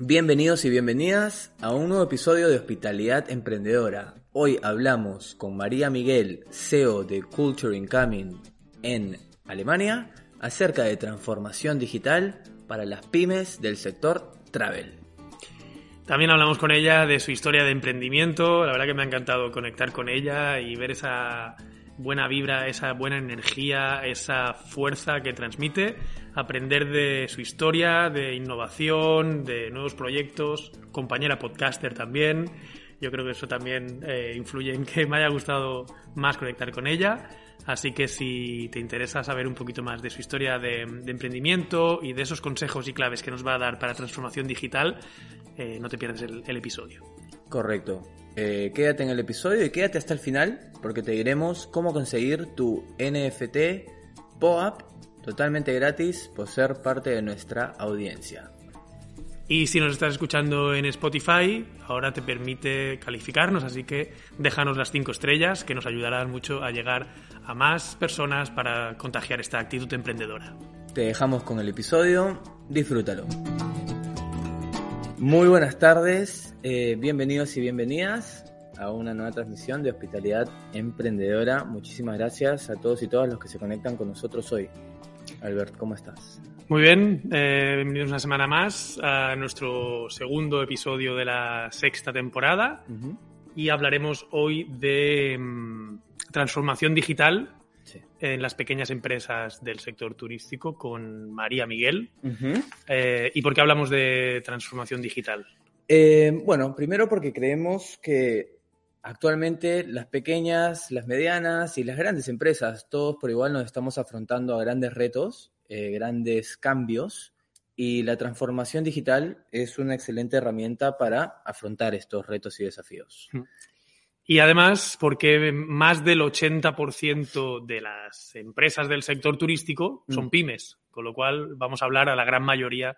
Bienvenidos y bienvenidas a un nuevo episodio de Hospitalidad Emprendedora. Hoy hablamos con María Miguel, CEO de Culture Incoming en Alemania, acerca de transformación digital para las pymes del sector travel. También hablamos con ella de su historia de emprendimiento. La verdad que me ha encantado conectar con ella y ver esa buena vibra, esa buena energía, esa fuerza que transmite. Aprender de su historia, de innovación, de nuevos proyectos. Compañera podcaster también. Yo creo que eso también eh, influye en que me haya gustado más conectar con ella. Así que si te interesa saber un poquito más de su historia de, emprendimiento y de esos consejos y claves que nos va a dar para transformación digital, eh, no te pierdas el, episodio. Correcto. Eh, quédate en el episodio y quédate hasta el final porque te diremos cómo conseguir tu NFT POAP totalmente gratis por ser parte de nuestra audiencia. Y si nos estás escuchando en Spotify, ahora te permite calificarnos, así que déjanos las cinco estrellas que nos ayudarán mucho a llegar a más personas para contagiar esta actitud emprendedora. Te dejamos con el episodio, disfrútalo. Muy buenas tardes, eh, bienvenidos y bienvenidas a una nueva transmisión de Hospitalidad Emprendedora. Muchísimas gracias a todos y todas los que se conectan con nosotros hoy. Albert, ¿cómo estás? Muy bien, eh, bienvenidos una semana más a nuestro segundo episodio de la sexta temporada y hablaremos hoy de mm, transformación digital en las pequeñas empresas del sector turístico con María Miguel. Eh, ¿Y por qué hablamos de transformación digital? Eh, bueno, primero porque creemos que actualmente las pequeñas, las medianas y las grandes empresas, todos por igual nos estamos afrontando a grandes retos, eh, grandes cambios y la transformación digital es una excelente herramienta para afrontar estos retos y desafíos. Y además, porque más del 80% de las empresas del sector turístico son mm. pymes, con lo cual vamos a hablar a la gran mayoría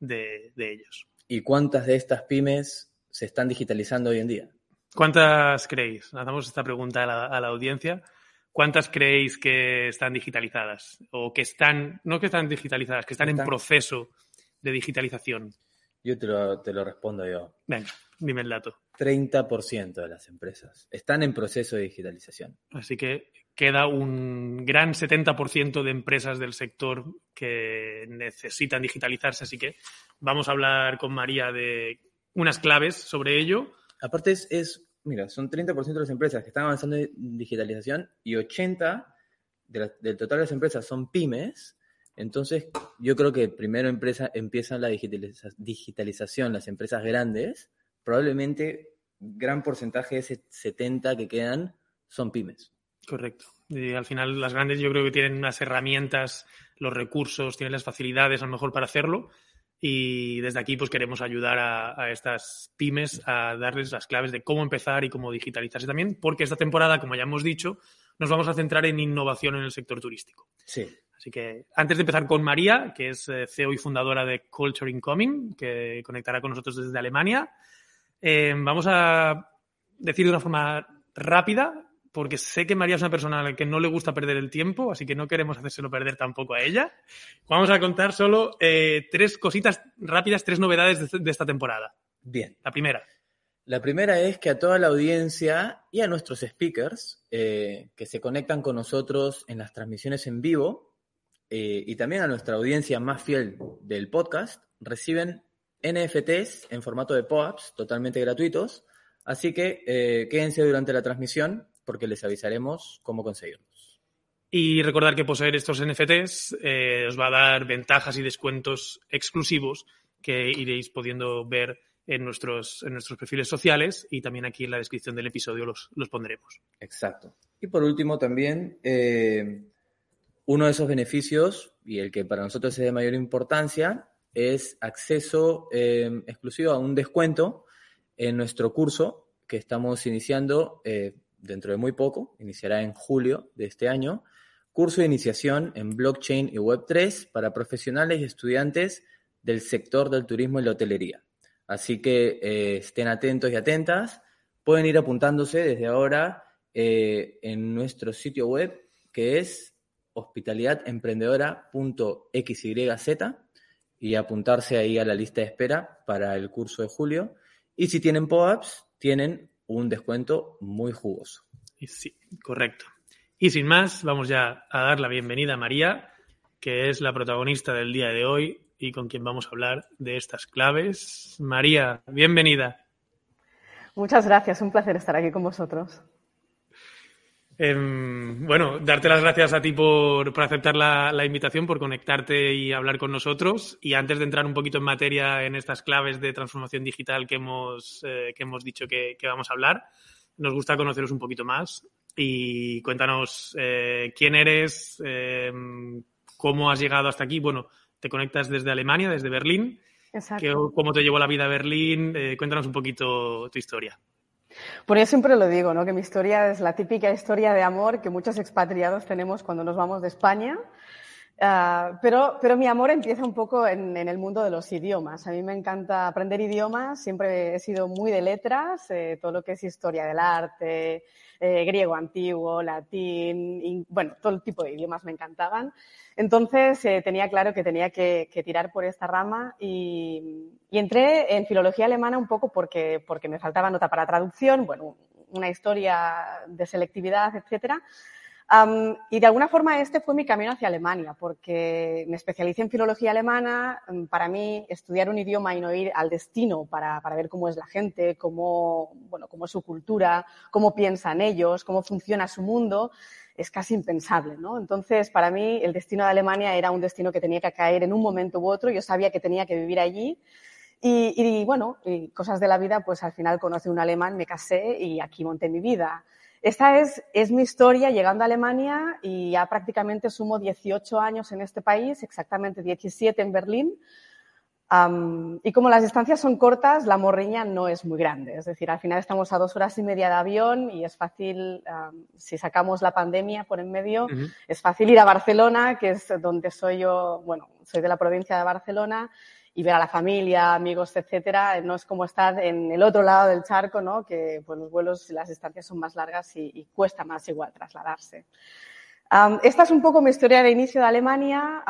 de, ellos. ¿Y cuántas de estas pymes se están digitalizando hoy en día? ¿Cuántas creéis? Hacemos esta pregunta a la, audiencia. ¿Cuántas creéis que están digitalizadas? O que están, no que están digitalizadas, que están, en proceso de digitalización. Yo te lo, te lo respondo yo. Venga, dime el dato. 30% de las empresas están en proceso de digitalización. Así que queda un gran 70% de empresas del sector que necesitan digitalizarse. Así que vamos a hablar con María de unas claves sobre ello. Aparte es, mira, son 30% de las empresas que están avanzando en digitalización y 80% del total de las empresas son pymes. Entonces, yo creo que primero empresa, empiezan la digitalización las empresas grandes probablemente gran porcentaje de ese 70 que quedan son pymes. Correcto. Y al final las grandes yo creo que tienen unas herramientas, los recursos, tienen las facilidades a lo mejor para hacerlo. Y desde aquí pues queremos ayudar a, estas pymes a darles las claves de cómo empezar y cómo digitalizarse también, porque esta temporada, como ya hemos dicho, nos vamos a centrar en innovación en el sector turístico. Sí. Así que antes de empezar con María, que es eh, CEO y fundadora de Culture Incoming, que conectará con nosotros desde Alemania, eh, vamos a decir de una forma rápida, porque sé que María es una persona a la que no le gusta perder el tiempo, así que no queremos hacérselo perder tampoco a ella. Vamos a contar solo eh, tres cositas rápidas, tres novedades de, esta temporada. Bien. La primera. La primera es que a toda la audiencia y a nuestros speakers eh, que se conectan con nosotros en las transmisiones en vivo y también a nuestra audiencia más fiel del podcast, reciben NFTs en formato de POAPs totalmente gratuitos. Así que eh, quédense durante la transmisión porque les avisaremos cómo conseguirlos. Y recordar que poseer estos NFTs eh, os va a dar ventajas y descuentos exclusivos que iréis pudiendo ver en nuestros, en nuestros perfiles sociales y también aquí en la descripción del episodio los, los pondremos. Exacto. Y por último también, eh, uno de esos beneficios, y el que para nosotros es de mayor importancia, es acceso eh, exclusivo a un descuento en nuestro curso que estamos iniciando eh, dentro de muy poco, iniciará en julio de este año, curso de iniciación en blockchain y Web3 para profesionales y estudiantes del sector del turismo y la hotelería. Así que eh, estén atentos y atentas. Pueden ir apuntándose desde ahora en nuestro sitio web que es hospitalidademprendedora.xyz y apuntarse ahí a la lista de espera para el curso de julio. Y si tienen POAPs, tienen un descuento muy jugoso. Sí, correcto. Y sin más, vamos ya a dar la bienvenida a María, que es la protagonista del día de hoy y con quien vamos a hablar de estas claves. María, bienvenida. Muchas gracias, un placer estar aquí con vosotros. Em, bueno, darte las gracias a ti por, aceptar la, invitación, por conectarte y hablar con nosotros. Y antes de entrar un poquito en materia en estas claves de transformación digital que hemos, eh, que hemos dicho que, vamos a hablar, nos gusta conoceros un poquito más. Y cuéntanos eh, quién eres, em, cómo has llegado hasta aquí. Bueno, te conectas desde Alemania, desde Berlín. Exacto. ¿Cómo te llevó la vida a Berlín? Eh, cuéntanos un poquito tu historia. Por yo siempre lo digo, ¿no? que mi historia es la típica historia de amor que muchos expatriados tenemos cuando nos vamos de España. Ah, pero, pero, mi amor empieza un poco en, el mundo de los idiomas. A mí me encanta aprender idiomas, siempre he sido muy de letras, eh, todo lo que es historia del arte, eh, griego antiguo, latín, bueno, todo el tipo de idiomas me encantaban. Entonces eh, tenía claro que tenía que, tirar por esta rama y, entré en filología alemana un poco porque, porque me faltaba nota para traducción, bueno, una historia de selectividad, etcétera. Y de alguna forma este fue mi camino hacia Alemania, porque me especialicé en filología alemana. Mm, para mí, estudiar un idioma y no ir al destino para, para, ver cómo es la gente, cómo, bueno, cómo es su cultura, cómo piensan ellos, cómo funciona su mundo, es casi impensable, ¿no? Entonces, para mí, el destino de Alemania era un destino que tenía que caer en un momento u otro. Yo sabía que tenía que vivir allí. Y, bueno, cosas de la vida, pues al final conocí un alemán, me casé y aquí monté mi vida. Esta es, es mi historia llegando a Alemania y ya prácticamente sumo 18 años en este país, exactamente 17 en Berlín y como las distancias son cortas, la morriña no es muy grande. Es decir, al final estamos a dos horas y media de avión y es fácil, si sacamos la pandemia por en medio, es fácil ir a Barcelona, que es donde soy yo, bueno, soy de la provincia de Barcelona, y ver a la familia, amigos, etcétera. No es como estar en el otro lado del charco, ¿no? Que pues, los vuelos, las distancias son más largas y, y cuesta más igual trasladarse esta es un poco mi historia de inicio de Alemania.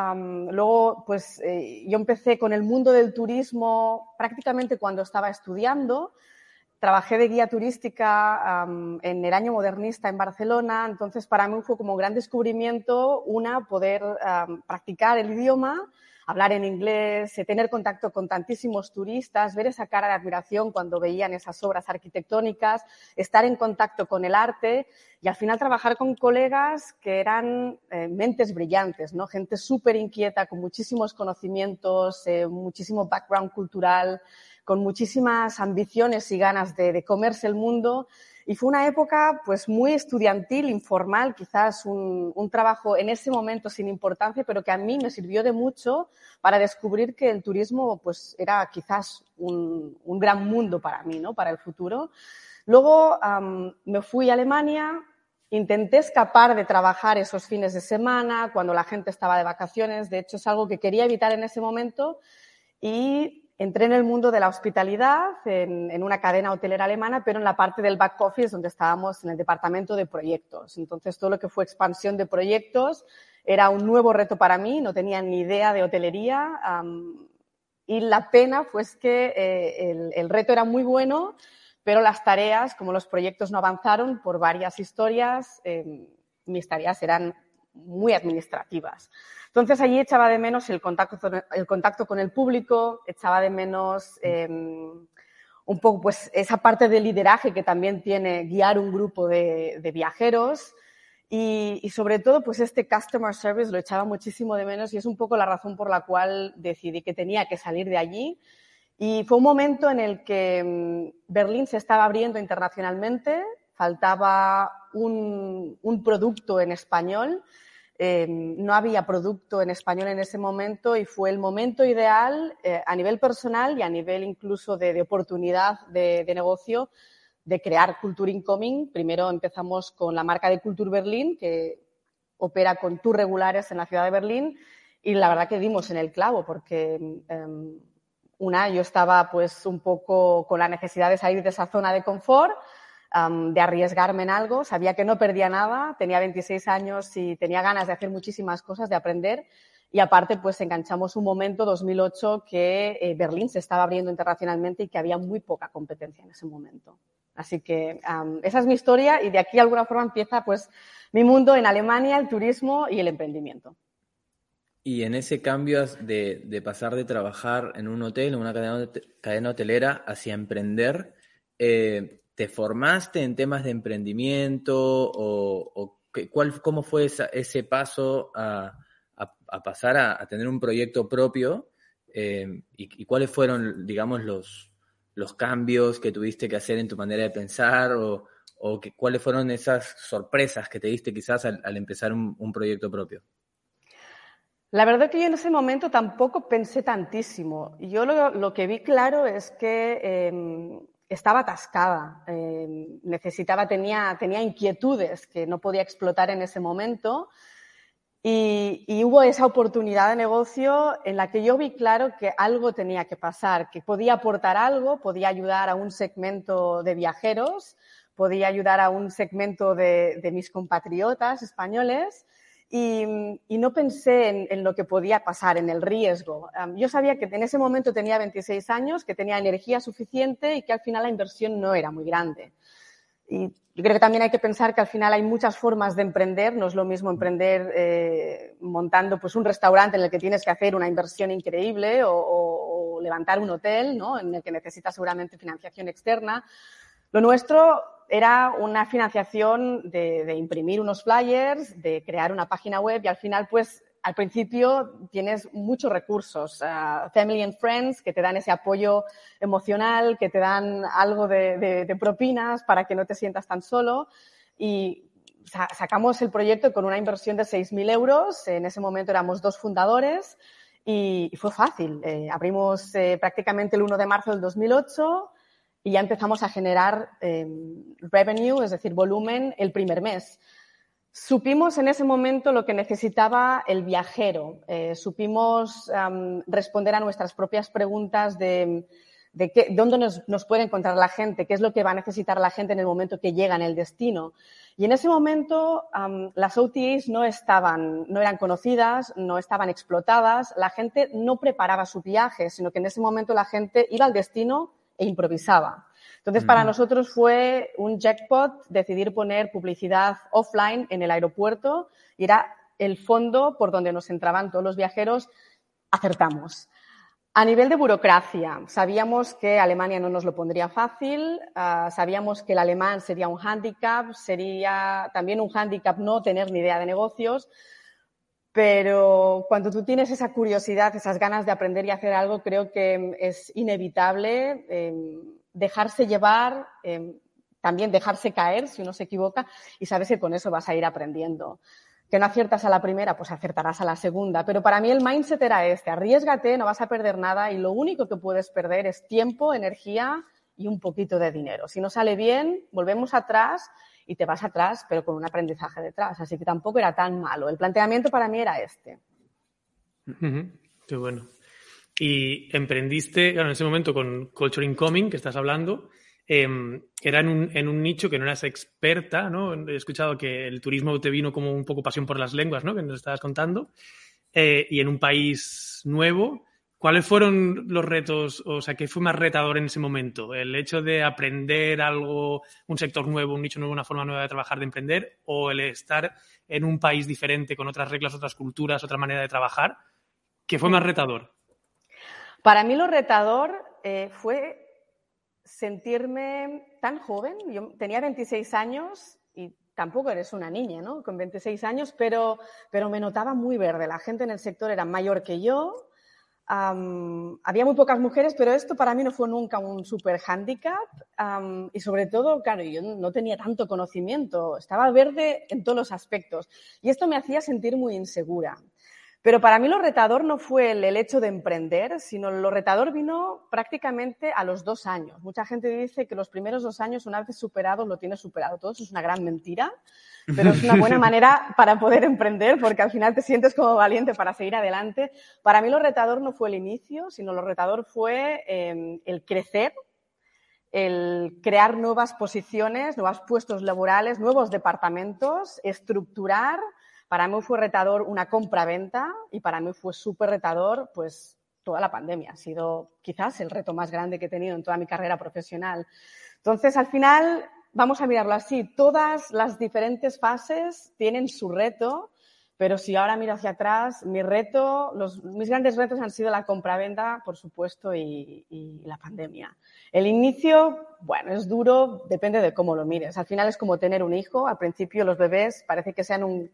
luego, pues eh, yo empecé con el mundo del turismo prácticamente cuando estaba estudiando. Trabajé de guía turística en el año modernista en Barcelona, entonces para mí fue como un gran descubrimiento, una, poder practicar el idioma, hablar en inglés, eh, tener contacto con tantísimos turistas, ver esa cara de admiración cuando veían esas obras arquitectónicas, estar en contacto con el arte y al final trabajar con colegas que eran eh, mentes brillantes, ¿no? gente súper inquieta, con muchísimos conocimientos, eh, muchísimo background cultural, con muchísimas ambiciones y ganas de, de comerse el mundo y fue una época pues muy estudiantil, informal, quizás un, trabajo en ese momento sin importancia, pero que a mí me sirvió de mucho para descubrir que el turismo pues era quizás un gran mundo para mí, ¿no? Para el futuro. Luego me fui a Alemania, intenté escapar de trabajar esos fines de semana, cuando la gente estaba de vacaciones. De hecho, es algo que quería evitar en ese momento. Y entré en el mundo de la hospitalidad, en, una cadena hotelera alemana, pero en la parte del back office, donde estábamos en el departamento de proyectos. Entonces, todo lo que fue expansión de proyectos era un nuevo reto para mí, no tenía ni idea de hotelería. y la pena fue que eh, el, reto era muy bueno, pero las tareas, como los proyectos no avanzaron por varias historias, em, mis tareas eran muy administrativas. Entonces allí echaba de menos el contacto, el contacto con el público, echaba de menos em, un poco pues esa parte de lideraje que también tiene guiar un grupo de, viajeros y, sobre todo pues este customer service lo echaba muchísimo de menos y es un poco la razón por la cual decidí que tenía que salir de allí. Y fue un momento en el que em, Berlín se estaba abriendo internacionalmente, faltaba un, producto en español eh, no había producto en español en ese momento y fue el momento ideal eh, a nivel personal y a nivel incluso de, oportunidad de, negocio de crear Culture Incoming. Primero empezamos con la marca de Culture Berlín, que opera con tours regulares en la ciudad de Berlín y la verdad que dimos en el clavo porque em, una, yo estaba pues un poco con la necesidad de salir de esa zona de confort de arriesgarme en algo. Sabía que no perdía nada, tenía 26 años y tenía ganas de hacer muchísimas cosas, de aprender. Y aparte, pues enganchamos un momento, 2008, que eh, Berlín se estaba abriendo internacionalmente y que había muy poca competencia en ese momento. Así que esa es mi historia y de aquí de alguna forma empieza pues mi mundo en Alemania, el turismo y el emprendimiento. Y en ese cambio de, pasar de trabajar en un hotel, en una cadena, hotelera, hacia emprender, eh, ¿te formaste en temas de emprendimiento o, cuál, cómo fue ese paso a, pasar a, tener un proyecto propio? Eh, y, cuáles fueron, digamos, los, los cambios que tuviste que hacer en tu manera de pensar o, cuáles fueron esas sorpresas que te diste quizás al, empezar un, proyecto propio? La verdad que yo en ese momento tampoco pensé tantísimo. Yo lo, que vi claro es que em, estaba atascada, em, necesitaba, tenía, tenía inquietudes que no podía explotar en ese momento. Y, hubo esa oportunidad de negocio en la que yo vi claro que algo tenía que pasar, que podía aportar algo, podía ayudar a un segmento de viajeros, podía ayudar a un segmento de, mis compatriotas españoles y, no pensé en, lo que podía pasar, en el riesgo. yo sabía que en ese momento tenía 26 años, que tenía energía suficiente y que al final la inversión no era muy grande. Y yo creo que también hay que pensar que al final hay muchas formas de emprender. No es lo mismo emprender eh, montando pues, un restaurante en el que tienes que hacer una inversión increíble o, levantar un hotel ¿no? en el que necesitas seguramente financiación externa. Lo nuestro era una financiación de, imprimir unos flyers, de crear una página web y al final pues al principio tienes muchos recursos, uh, family and friends, que te dan ese apoyo emocional, que te dan algo de, propinas para que no te sientas tan solo. Y sacamos el proyecto con una inversión de 6.000 euros. En ese momento éramos dos fundadores y, fue fácil. Eh, abrimos eh, prácticamente el 1 de marzo del 2008 y ya empezamos a generar eh, revenue, es decir, volumen, el primer mes. Supimos en ese momento lo que necesitaba el viajero. Eh, supimos responder a nuestras propias preguntas de, dónde nos, puede encontrar la gente, qué es lo que va a necesitar la gente en el momento que llega en el destino. Y en ese momento las OTAs no estaban, no eran conocidas, no estaban explotadas, la gente no preparaba su viaje, sino que en ese momento la gente iba al destino e improvisaba. Entonces, para nosotros fue un jackpot decidir poner publicidad offline en el aeropuerto y era el fondo por donde nos entraban todos los viajeros. Acertamos. A nivel de burocracia, sabíamos que Alemania no nos lo pondría fácil, ah, sabíamos que el alemán sería un hándicap, sería también un hándicap no tener ni idea de negocios, pero cuando tú tienes esa curiosidad, esas ganas de aprender y hacer algo, creo que es inevitable em, dejarse llevar, em, también dejarse caer si uno se equivoca y sabes que con eso vas a ir aprendiendo. Que no aciertas a la primera, pues acertarás a la segunda. Pero para mí el mindset era este, arriesgate, no vas a perder nada y lo único que puedes perder es tiempo, energía y un poquito de dinero. Si no sale bien, volvemos atrás y te vas atrás, pero con un aprendizaje detrás. Así que tampoco era tan malo. El planteamiento para mí era este. Qué bueno. Y emprendiste, en ese momento con Culture Incoming, que estás hablando, em, era en un, en un, nicho que no eras experta, ¿no? He escuchado que el turismo te vino como un poco pasión por las lenguas, ¿no? Que nos estabas contando. Eh, y en un país nuevo, ¿cuáles fueron los retos? O sea, ¿qué fue más retador en ese momento? ¿El hecho de aprender algo, un sector nuevo, un nicho nuevo, una forma nueva de trabajar, de emprender? ¿O el estar en un país diferente, con otras reglas, otras culturas, otra manera de trabajar? ¿Qué fue más retador? Para mí lo retador eh, fue sentirme tan joven. Yo tenía 26 años y tampoco eres una niña, ¿no? Con 26 años, pero, pero me notaba muy verde. La gente en el sector era mayor que yo. Había muy pocas mujeres, pero esto para mí no fue nunca un super handicap. y sobre todo, claro, yo no tenía tanto conocimiento. Estaba verde en todos los aspectos. Y esto me hacía sentir muy insegura. Pero para mí lo retador no fue el, hecho de emprender, sino lo retador vino prácticamente a los dos años. Mucha gente dice que los primeros dos años, una vez superado, lo tienes superado. Todo eso es una gran mentira, pero es una buena manera para poder emprender porque al final te sientes como valiente para seguir adelante. Para mí lo retador no fue el inicio, sino lo retador fue em, el crecer, el crear nuevas posiciones, nuevos puestos laborales, nuevos departamentos, estructurar Para mí fue retador una compra-venta y para mí fue súper retador, pues, toda la pandemia. Ha sido quizás el reto más grande que he tenido en toda mi carrera profesional. Entonces, al final, vamos a mirarlo así. Todas las diferentes fases tienen su reto, pero si ahora miro hacia atrás, mi reto, los, mis grandes retos han sido la compraventa, por supuesto, y, y, la pandemia. El inicio, bueno, es duro, depende de cómo lo mires. Al final es como tener un hijo. Al principio los bebés parece que sean un,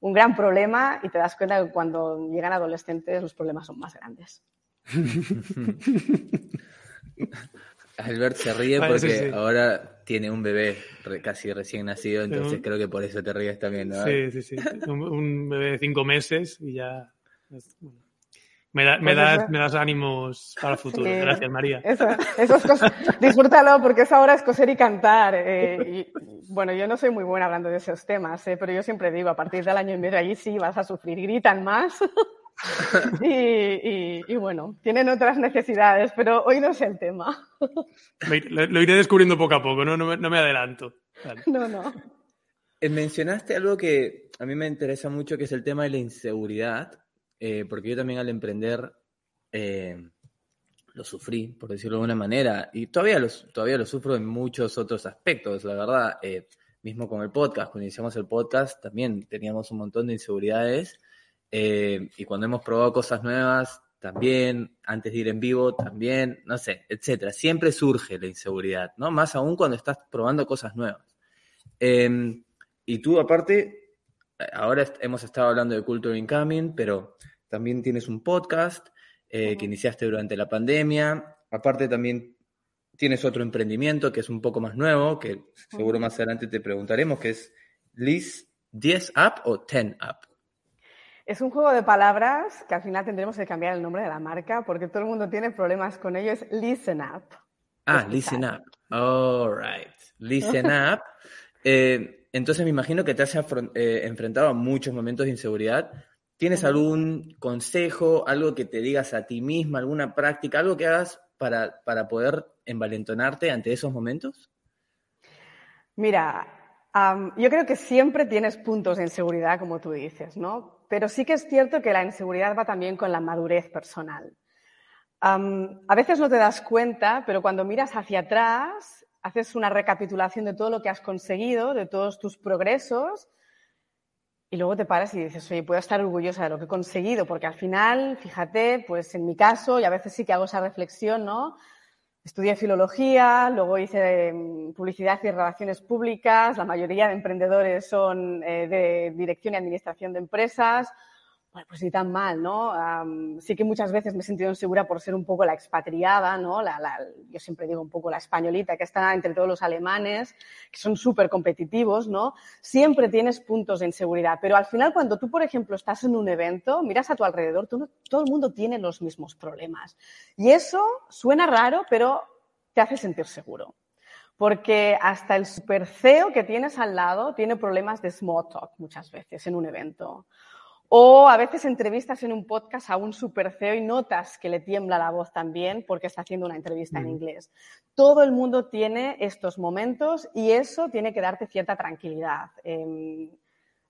un gran problema y te das cuenta que cuando llegan adolescentes los problemas son más grandes. Albert se ríe porque ahora tiene un bebé casi recién nacido, entonces creo que por eso te ríes también, ¿no? Sí, sí, sí. Un, bebé de cinco meses y ya. Me, da, me, das, me, das, ánimos para el futuro. Gracias, María. Eso, eso es disfrútalo porque esa hora es coser y cantar. Eh, y, bueno, yo no soy muy buena hablando de esos temas, eh, pero yo siempre digo, a partir del año y medio allí sí vas a sufrir, gritan más. y, bueno, tienen otras necesidades, pero hoy no es el tema. Lo, iré descubriendo poco a poco, no, no, me, adelanto. No, no. Eh, mencionaste algo que a mí me interesa mucho, que es el tema de la inseguridad, eh, porque yo también al emprender eh, lo sufrí, por decirlo de alguna manera, y todavía todavía lo sufro en muchos otros aspectos, la verdad. mismo con el podcast, cuando iniciamos el podcast también teníamos un montón de inseguridades eh, y cuando hemos probado cosas nuevas, también, antes de ir en vivo, también, no sé, etcétera. Siempre surge la inseguridad, ¿no? Más aún cuando estás probando cosas nuevas. Em, y tú, aparte, ahora hemos estado hablando de Culture Incoming, pero también tienes un podcast eh, que iniciaste durante la pandemia. Aparte, también tienes otro emprendimiento que es un poco más nuevo, que seguro más adelante te preguntaremos, que es Liz 10 App o 10 App. Es un juego de palabras que al final tendremos que cambiar el nombre de la marca porque todo el mundo tiene problemas con ello. Es Listen Up. Ah, Listen Up. All right. Listen Up. Eh, entonces me imagino que te has eh, enfrentado a muchos momentos de inseguridad. ¿Tienes algún consejo, algo que te digas a ti misma, alguna práctica, algo que hagas para, para poder envalentonarte ante esos momentos? Mira, yo creo que siempre tienes puntos de inseguridad, como tú dices, ¿no? pero sí que es cierto que la inseguridad va también con la madurez personal. a veces no te das cuenta, pero cuando miras hacia atrás, haces una recapitulación de todo lo que has conseguido, de todos tus progresos, y luego te paras y dices, oye, puedo estar orgullosa de lo que he conseguido, porque al final, fíjate, pues en mi caso, y a veces sí que hago esa reflexión, ¿no? Estudié filología, luego hice em, publicidad y relaciones públicas. La mayoría de emprendedores son eh, de dirección y administración de empresas. Pues ni tan mal, ¿no? sí que muchas veces me he sentido insegura por ser un poco la expatriada, ¿no? yo siempre digo un poco la españolita que está entre todos los alemanes, que son súper competitivos, ¿no? Siempre tienes puntos de inseguridad, pero al final cuando tú, por ejemplo, estás en un evento, miras a tu alrededor, todo el mundo tiene los mismos problemas. Y eso suena raro, pero te hace sentir seguro porque hasta el super CEO que tienes al lado tiene problemas de small talk muchas veces en un evento. O a veces entrevistas en un podcast a un super CEO y notas que le tiembla la voz también porque está haciendo una entrevista en inglés. Todo el mundo tiene estos momentos y eso tiene que darte cierta tranquilidad. Em,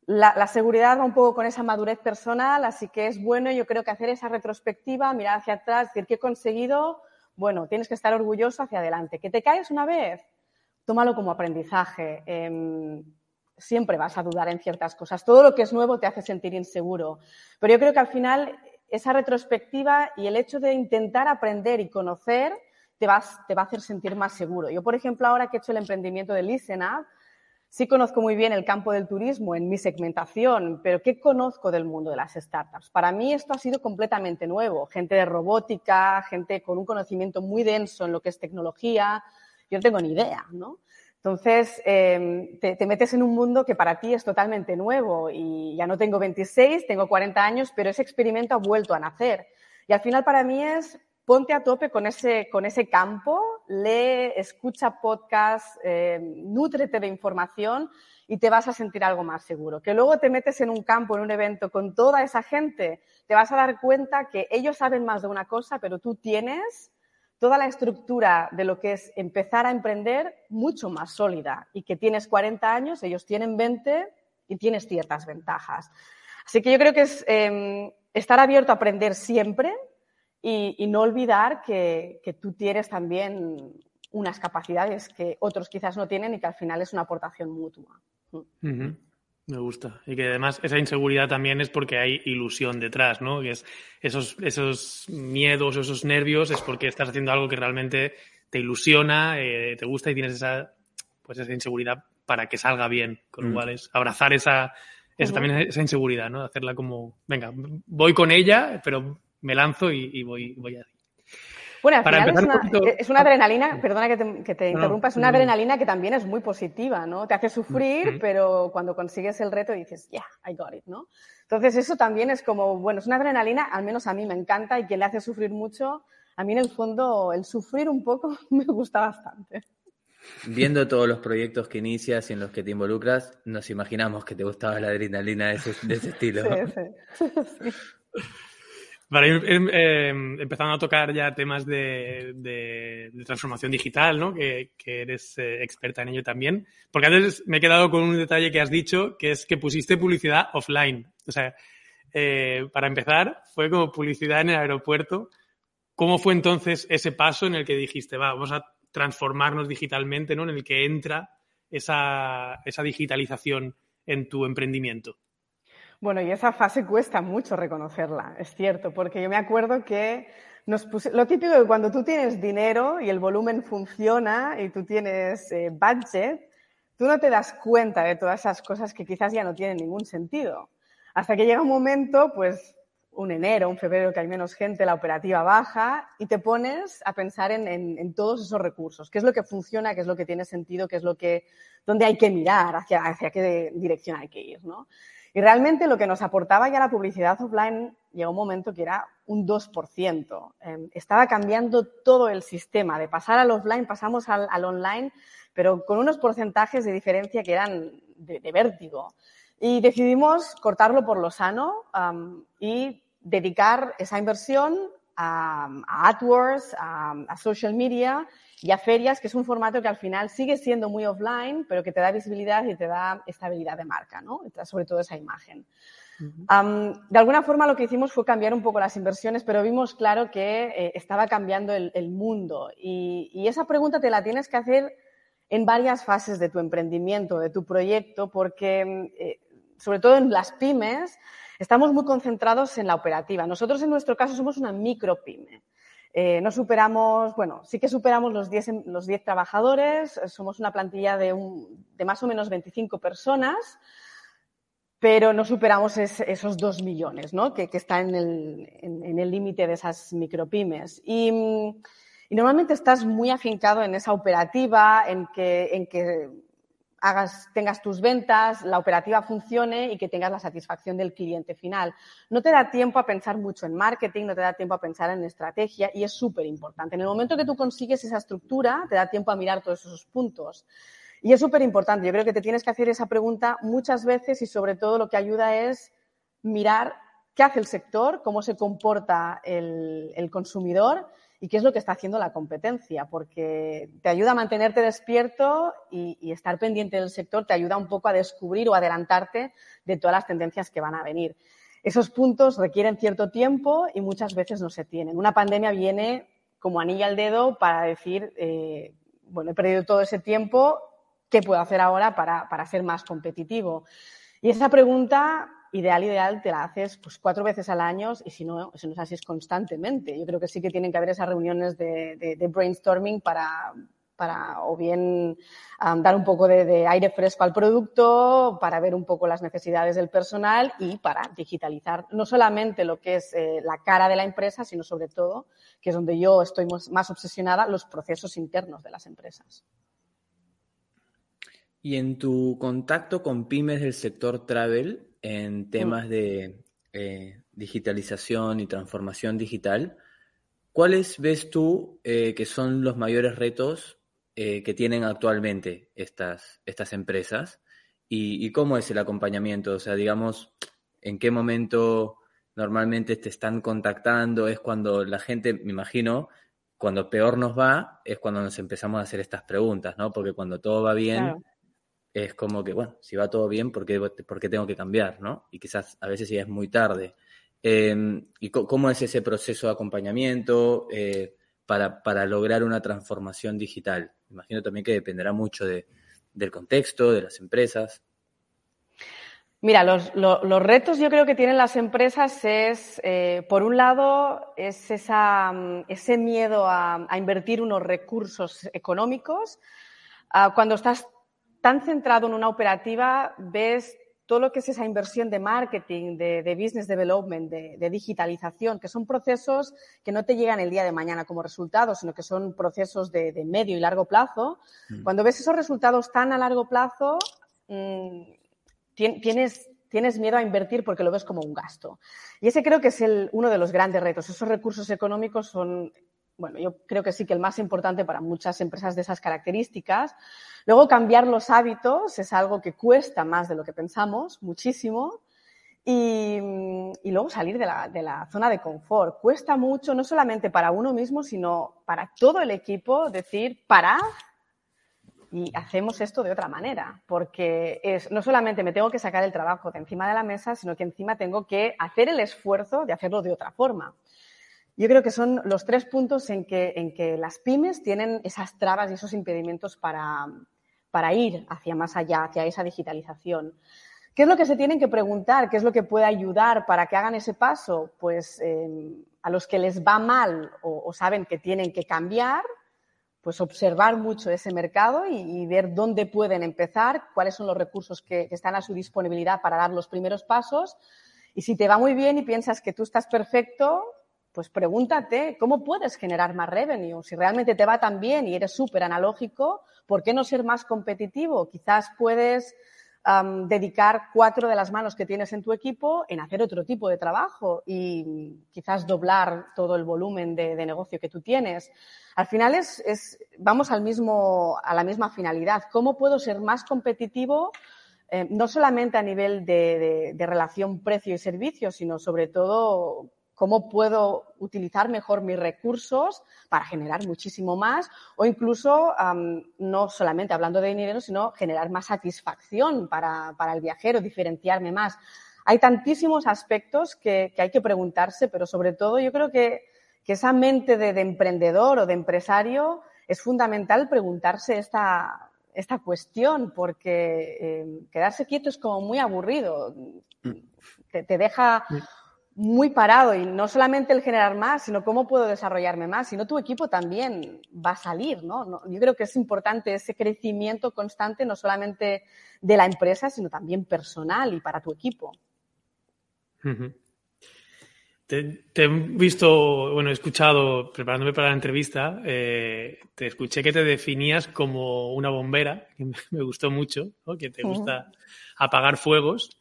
la, seguridad va un poco con esa madurez personal, así que es bueno, yo creo que hacer esa retrospectiva, mirar hacia atrás, decir qué he conseguido. Bueno, tienes que estar orgulloso hacia adelante. ¿Que te caes una vez? Tómalo como aprendizaje. Em, siempre vas a dudar en ciertas cosas. Todo lo que es nuevo te hace sentir inseguro. Pero yo creo que al final esa retrospectiva y el hecho de intentar aprender y conocer te, vas, te va a hacer sentir más seguro. Yo, por ejemplo, ahora que he hecho el emprendimiento de Listen Up, sí conozco muy bien el campo del turismo en mi segmentación, pero ¿qué conozco del mundo de las startups? Para mí esto ha sido completamente nuevo. Gente de robótica, gente con un conocimiento muy denso en lo que es tecnología. Yo no tengo ni idea, ¿no? Entonces, em, te, metes en un mundo que para ti es totalmente nuevo y ya no tengo 26, tengo 40 años, pero ese experimento ha vuelto a nacer. Y al final para mí es ponte a tope con ese, con ese campo, lee, escucha podcast, eh, nútrete de información y te vas a sentir algo más seguro. Que luego te metes en un campo, en un evento con toda esa gente, te vas a dar cuenta que ellos saben más de una cosa, pero tú tienes toda la estructura de lo que es empezar a emprender mucho más sólida y que tienes 40 años, ellos tienen 20 y tienes ciertas ventajas. Así que yo creo que es em, estar abierto a aprender siempre y, no olvidar que, tú tienes también unas capacidades que otros quizás no tienen y que al final es una aportación mutua. Me gusta. Y que además esa inseguridad también es porque hay ilusión detrás, ¿no? Que es esos, esos miedos, esos nervios, es porque estás haciendo algo que realmente te ilusiona, eh, te gusta y tienes esa, pues esa inseguridad para que salga bien. Con lo mm. cual es abrazar esa, esa también esa inseguridad, ¿no? Hacerla como, venga, voy con ella, pero me lanzo y, voy, voy a bueno, al final es, una, adrenalina, perdona que te, interrumpa, es una adrenalina que también es muy positiva, ¿no? Te hace sufrir, pero cuando consigues el reto dices, yeah, I got it, ¿no? Entonces eso también es como, bueno, es una adrenalina, al menos a mí me encanta y quien le hace sufrir mucho, a mí en el fondo el sufrir un poco me gusta bastante. Viendo todos los proyectos que inicias y en los que te involucras, nos imaginamos que te gustaba la adrenalina de ese, estilo. Sí, sí. Para ir em, empezando a tocar ya temas de, transformación digital, ¿no? Que, eres eh, experta en ello también. Porque antes me he quedado con un detalle que has dicho, que es que pusiste publicidad offline. O sea, eh, para empezar, fue como publicidad en el aeropuerto. ¿Cómo fue entonces ese paso en el que dijiste, va, vamos a transformarnos digitalmente, ¿no? En el que entra esa, esa digitalización en tu emprendimiento. Bueno, y esa fase cuesta mucho reconocerla, es cierto, porque yo me acuerdo que lo típico de cuando tú tienes dinero y el volumen funciona y tú tienes eh, budget, tú no te das cuenta de todas esas cosas que quizás ya no tienen ningún sentido. Hasta que llega un momento, pues un enero, un febrero que hay menos gente, la operativa baja y te pones a pensar en, en, todos esos recursos. ¿Qué es lo que funciona? ¿Qué es lo que tiene sentido? ¿Qué es lo que, dónde hay que mirar? ¿Hacia, hacia qué dirección hay que ir? ¿no? Y realmente lo que nos aportaba ya la publicidad offline llegó un momento que era un 2%. Em, estaba cambiando todo el sistema. De pasar al offline pasamos al, online, pero con unos porcentajes de diferencia que eran de, vértigo. Y decidimos cortarlo por lo sano y dedicar esa inversión a, AdWords, a social media y a ferias, que es un formato que al final sigue siendo muy offline, pero que te da visibilidad y te da estabilidad de marca, ¿no? Sobre todo esa imagen. de alguna forma lo que hicimos fue cambiar un poco las inversiones, pero vimos claro que eh, estaba cambiando el, mundo. Y, esa pregunta te la tienes que hacer en varias fases de tu emprendimiento, de tu proyecto, porque eh, sobre todo en las pymes estamos muy concentrados en la operativa. Nosotros en nuestro caso somos una micro pyme. Eh, no superamos, bueno, sí que superamos los 10, los trabajadores, somos una plantilla de, más o menos 25 personas, pero no superamos esos 2 millones, ¿no? Que, que está en el límite de esas micropymes. Y, y, normalmente estás muy afincado en esa operativa, en que, en que tengas tus ventas, la operativa funcione y que tengas la satisfacción del cliente final. No te da tiempo a pensar mucho en marketing, no te da tiempo a pensar en estrategia y es súper importante. En el momento que tú consigues esa estructura, te da tiempo a mirar todos esos puntos. Y es súper importante. Yo creo que te tienes que hacer esa pregunta muchas veces y sobre todo lo que ayuda es mirar qué hace el sector, cómo se comporta el consumidor y qué es lo que está haciendo la competencia, porque te ayuda a mantenerte despierto y, estar pendiente del sector te ayuda un poco a descubrir o adelantarte de todas las tendencias que van a venir. Esos puntos requieren cierto tiempo y muchas veces no se tienen. Una pandemia viene como anilla al dedo para decir, eh, bueno, he perdido todo ese tiempo, ¿qué puedo hacer ahora para, para ser más competitivo? Y esa pregunta ideal, ideal, te la haces pues cuatro veces al año y si no, si no es así es constantemente. Yo creo que sí que tienen que haber esas reuniones de, brainstorming para, para o bien dar un poco de, aire fresco al producto, para ver un poco las necesidades del personal y para digitalizar no solamente lo que es eh, la cara de la empresa, sino sobre todo, que es donde yo estoy más obsesionada, los procesos internos de las empresas. Y en tu contacto con pymes del sector travel, en mm. temas de eh, digitalización y transformación digital, ¿cuáles ves tú eh, que son los mayores retos eh, que tienen actualmente estas, estas empresas? Y, cómo es el acompañamiento? O sea, digamos, ¿en qué momento normalmente te están contactando? Es cuando la gente, me imagino, cuando peor nos va, es cuando nos empezamos a hacer estas preguntas, ¿no? Porque cuando todo va bien, es como que, bueno, si va todo bien, ¿por qué, tengo que cambiar? ¿no? Y quizás a veces ya es muy tarde. Em, ¿Y cómo es ese proceso de acompañamiento eh, para, lograr una transformación digital? Imagino también que dependerá mucho del contexto, de las empresas. Mira, los, retos yo creo que tienen las empresas es, eh, por un lado, es esa, ese miedo a, invertir unos recursos económicos. Ah, cuando estás tan centrado en una operativa, ves todo lo que es esa inversión de marketing, de, business development, de, digitalización, que son procesos que no te llegan el día de mañana como resultado, sino que son procesos de, medio y largo plazo. Mm. Cuando ves esos resultados tan a largo plazo, mm, tienes, tienes miedo a invertir porque lo ves como un gasto. Y ese creo que es el, uno de los grandes retos. Esos recursos económicos son, bueno, yo creo que sí que el más importante para muchas empresas de esas características. Luego, cambiar los hábitos es algo que cuesta más de lo que pensamos, muchísimo. Y, y, luego salir de la, de la, zona de confort. Cuesta mucho, no solamente para uno mismo, sino para todo el equipo, decir, parad y hacemos esto de otra manera, porque es, no solamente me tengo que sacar el trabajo de encima de la mesa, sino que encima tengo que hacer el esfuerzo de hacerlo de otra forma. Yo creo que son los tres puntos en que, en las pymes tienen esas trabas y esos impedimentos para, ir hacia más allá, hacia esa digitalización. ¿Qué es lo que se tienen que preguntar? ¿Qué es lo que puede ayudar para que hagan ese paso? Pues eh, a los que les va mal o, o saben que tienen que cambiar, pues observar mucho ese mercado y, ver dónde pueden empezar, cuáles son los recursos que, están a su disponibilidad para dar los primeros pasos. Y si te va muy bien y piensas que tú estás perfecto, pues pregúntate cómo puedes generar más revenue. Si realmente te va tan bien y eres súper analógico, ¿por qué no ser más competitivo? Quizás puedes dedicar cuatro de las manos que tienes en tu equipo en hacer otro tipo de trabajo y quizás doblar todo el volumen de, negocio que tú tienes. Al final es, vamos al mismo, a la misma finalidad. ¿Cómo puedo ser más competitivo? Eh, no solamente a nivel de, de relación precio y servicio, sino sobre todo cómo puedo utilizar mejor mis recursos para generar muchísimo más o incluso no solamente hablando de dinero, sino generar más satisfacción para, el viajero, diferenciarme más. Hay tantísimos aspectos que, hay que preguntarse, pero sobre todo yo creo que, esa mente de, emprendedor o de empresario es fundamental preguntarse esta, esta cuestión, porque em, quedarse quieto es como muy aburrido. Mm. Te, te deja muy parado y no solamente el generar más, sino cómo puedo desarrollarme más, sino tu equipo también va a salir, ¿no? Yo creo que es importante ese crecimiento constante, no solamente de la empresa, sino también personal y para tu equipo. te, he visto, bueno, he escuchado, preparándome para la entrevista, eh, te escuché que te definías como una bombera, que me gustó mucho, que te gusta apagar fuegos.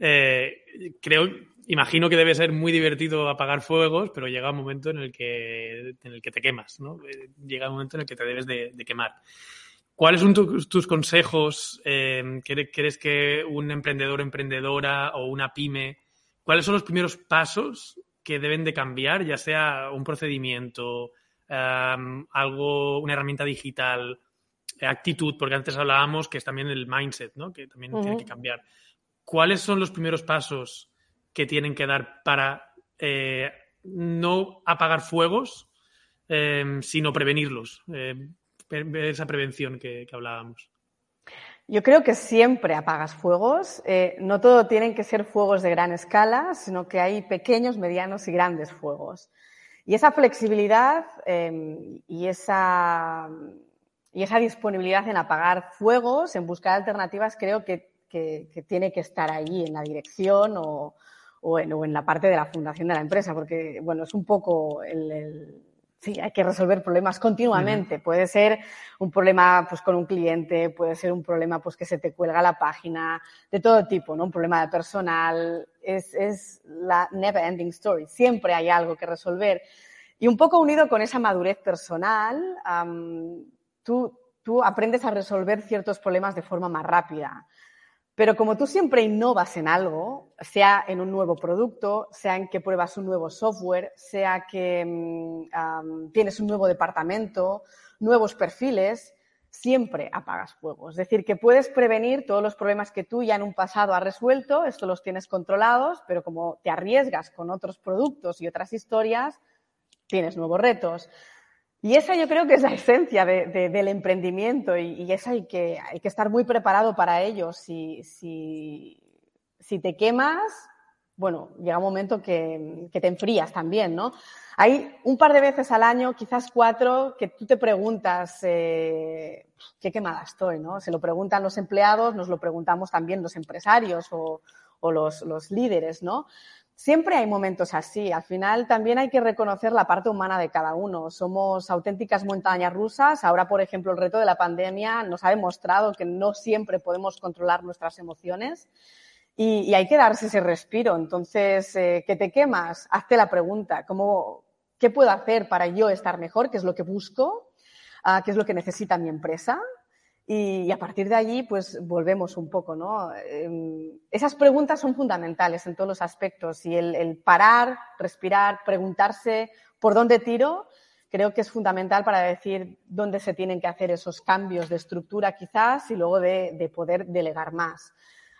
Eh, creo imagino que debe ser muy divertido apagar fuegos, pero llega un momento en el que, en el que te quemas, ¿no? Eh, llega un momento en el que te debes de, quemar. ¿Cuáles son tus consejos? Eh, ¿Crees que un emprendedor, emprendedora o una pyme, cuáles son los primeros pasos que deben de cambiar, ya sea un procedimiento, algo, una herramienta digital, actitud, porque antes hablábamos que es también el mindset, ¿no? Que también tiene que cambiar. ¿Cuáles son los primeros pasos que tienen que dar para eh, no apagar fuegos, eh, sino prevenirlos, eh, esa prevención que, hablábamos. Yo creo que siempre apagas fuegos. no todo tienen que ser fuegos de gran escala, sino que hay pequeños, medianos y grandes fuegos. Y esa flexibilidad y, esa, y esa disponibilidad en apagar fuegos, en buscar alternativas, creo que, que tiene que estar ahí en la dirección o, o en, la parte de la fundación de la empresa, porque, bueno, es un poco el, sí, hay que resolver problemas continuamente. Puede ser un problema pues, con un cliente, puede ser un problema pues, que se te cuelga la página, de todo tipo, ¿no? Un problema de personal. Es, es la never ending story. Siempre hay algo que resolver. Y un poco unido con esa madurez personal, tú, tú aprendes a resolver ciertos problemas de forma más rápida. Pero como tú siempre innovas en algo, sea en un nuevo producto, sea en que pruebas un nuevo software, sea que mm, tienes un nuevo departamento, nuevos perfiles, siempre apagas fuego. Es decir, que puedes prevenir todos los problemas que tú ya en un pasado has resuelto, esto los tienes controlados, pero como te arriesgas con otros productos y otras historias, tienes nuevos retos. Y esa yo creo que es la esencia del emprendimiento y, y hay que, hay que estar muy preparado para ello. Si, si, te quemas, bueno, llega un momento que, te enfrías también, ¿no? Hay un par de veces al año, quizás cuatro, que tú te preguntas eh, qué quemada estoy, ¿no? Se lo preguntan los empleados, nos lo preguntamos también los empresarios o, los, líderes, ¿no? Siempre hay momentos así. Al final también hay que reconocer la parte humana de cada uno. Somos auténticas montañas rusas. Ahora, por ejemplo, el reto de la pandemia nos ha demostrado que no siempre podemos controlar nuestras emociones y, hay que darse ese respiro. Entonces, eh, ¿qué te quemas? Hazte la pregunta, ¿cómo, ¿qué puedo hacer para yo estar mejor? ¿Qué es lo que busco? Uh, ¿Qué es lo que necesita mi empresa? Y, a partir de allí, pues volvemos un poco, ¿no? Eh, esas preguntas son fundamentales en todos los aspectos y el, el, parar, respirar, preguntarse por dónde tiro, creo que es fundamental para decir dónde se tienen que hacer esos cambios de estructura quizás y luego de, de poder delegar más.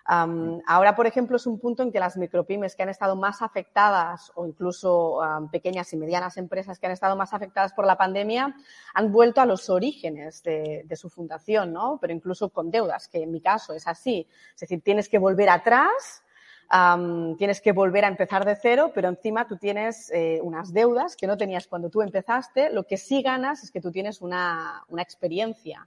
Um, ahora, por ejemplo, es un punto en que las micropymes que han estado más afectadas o incluso um, pequeñas y medianas empresas que han estado más afectadas por la pandemia han vuelto a los orígenes de, de, su fundación, ¿no? Pero incluso con deudas, que en mi caso es así. Es decir, tienes que volver atrás, um, tienes que volver a empezar de cero, pero encima tú tienes eh, unas deudas que no tenías cuando tú empezaste. Lo que sí ganas es que tú tienes una, una experiencia.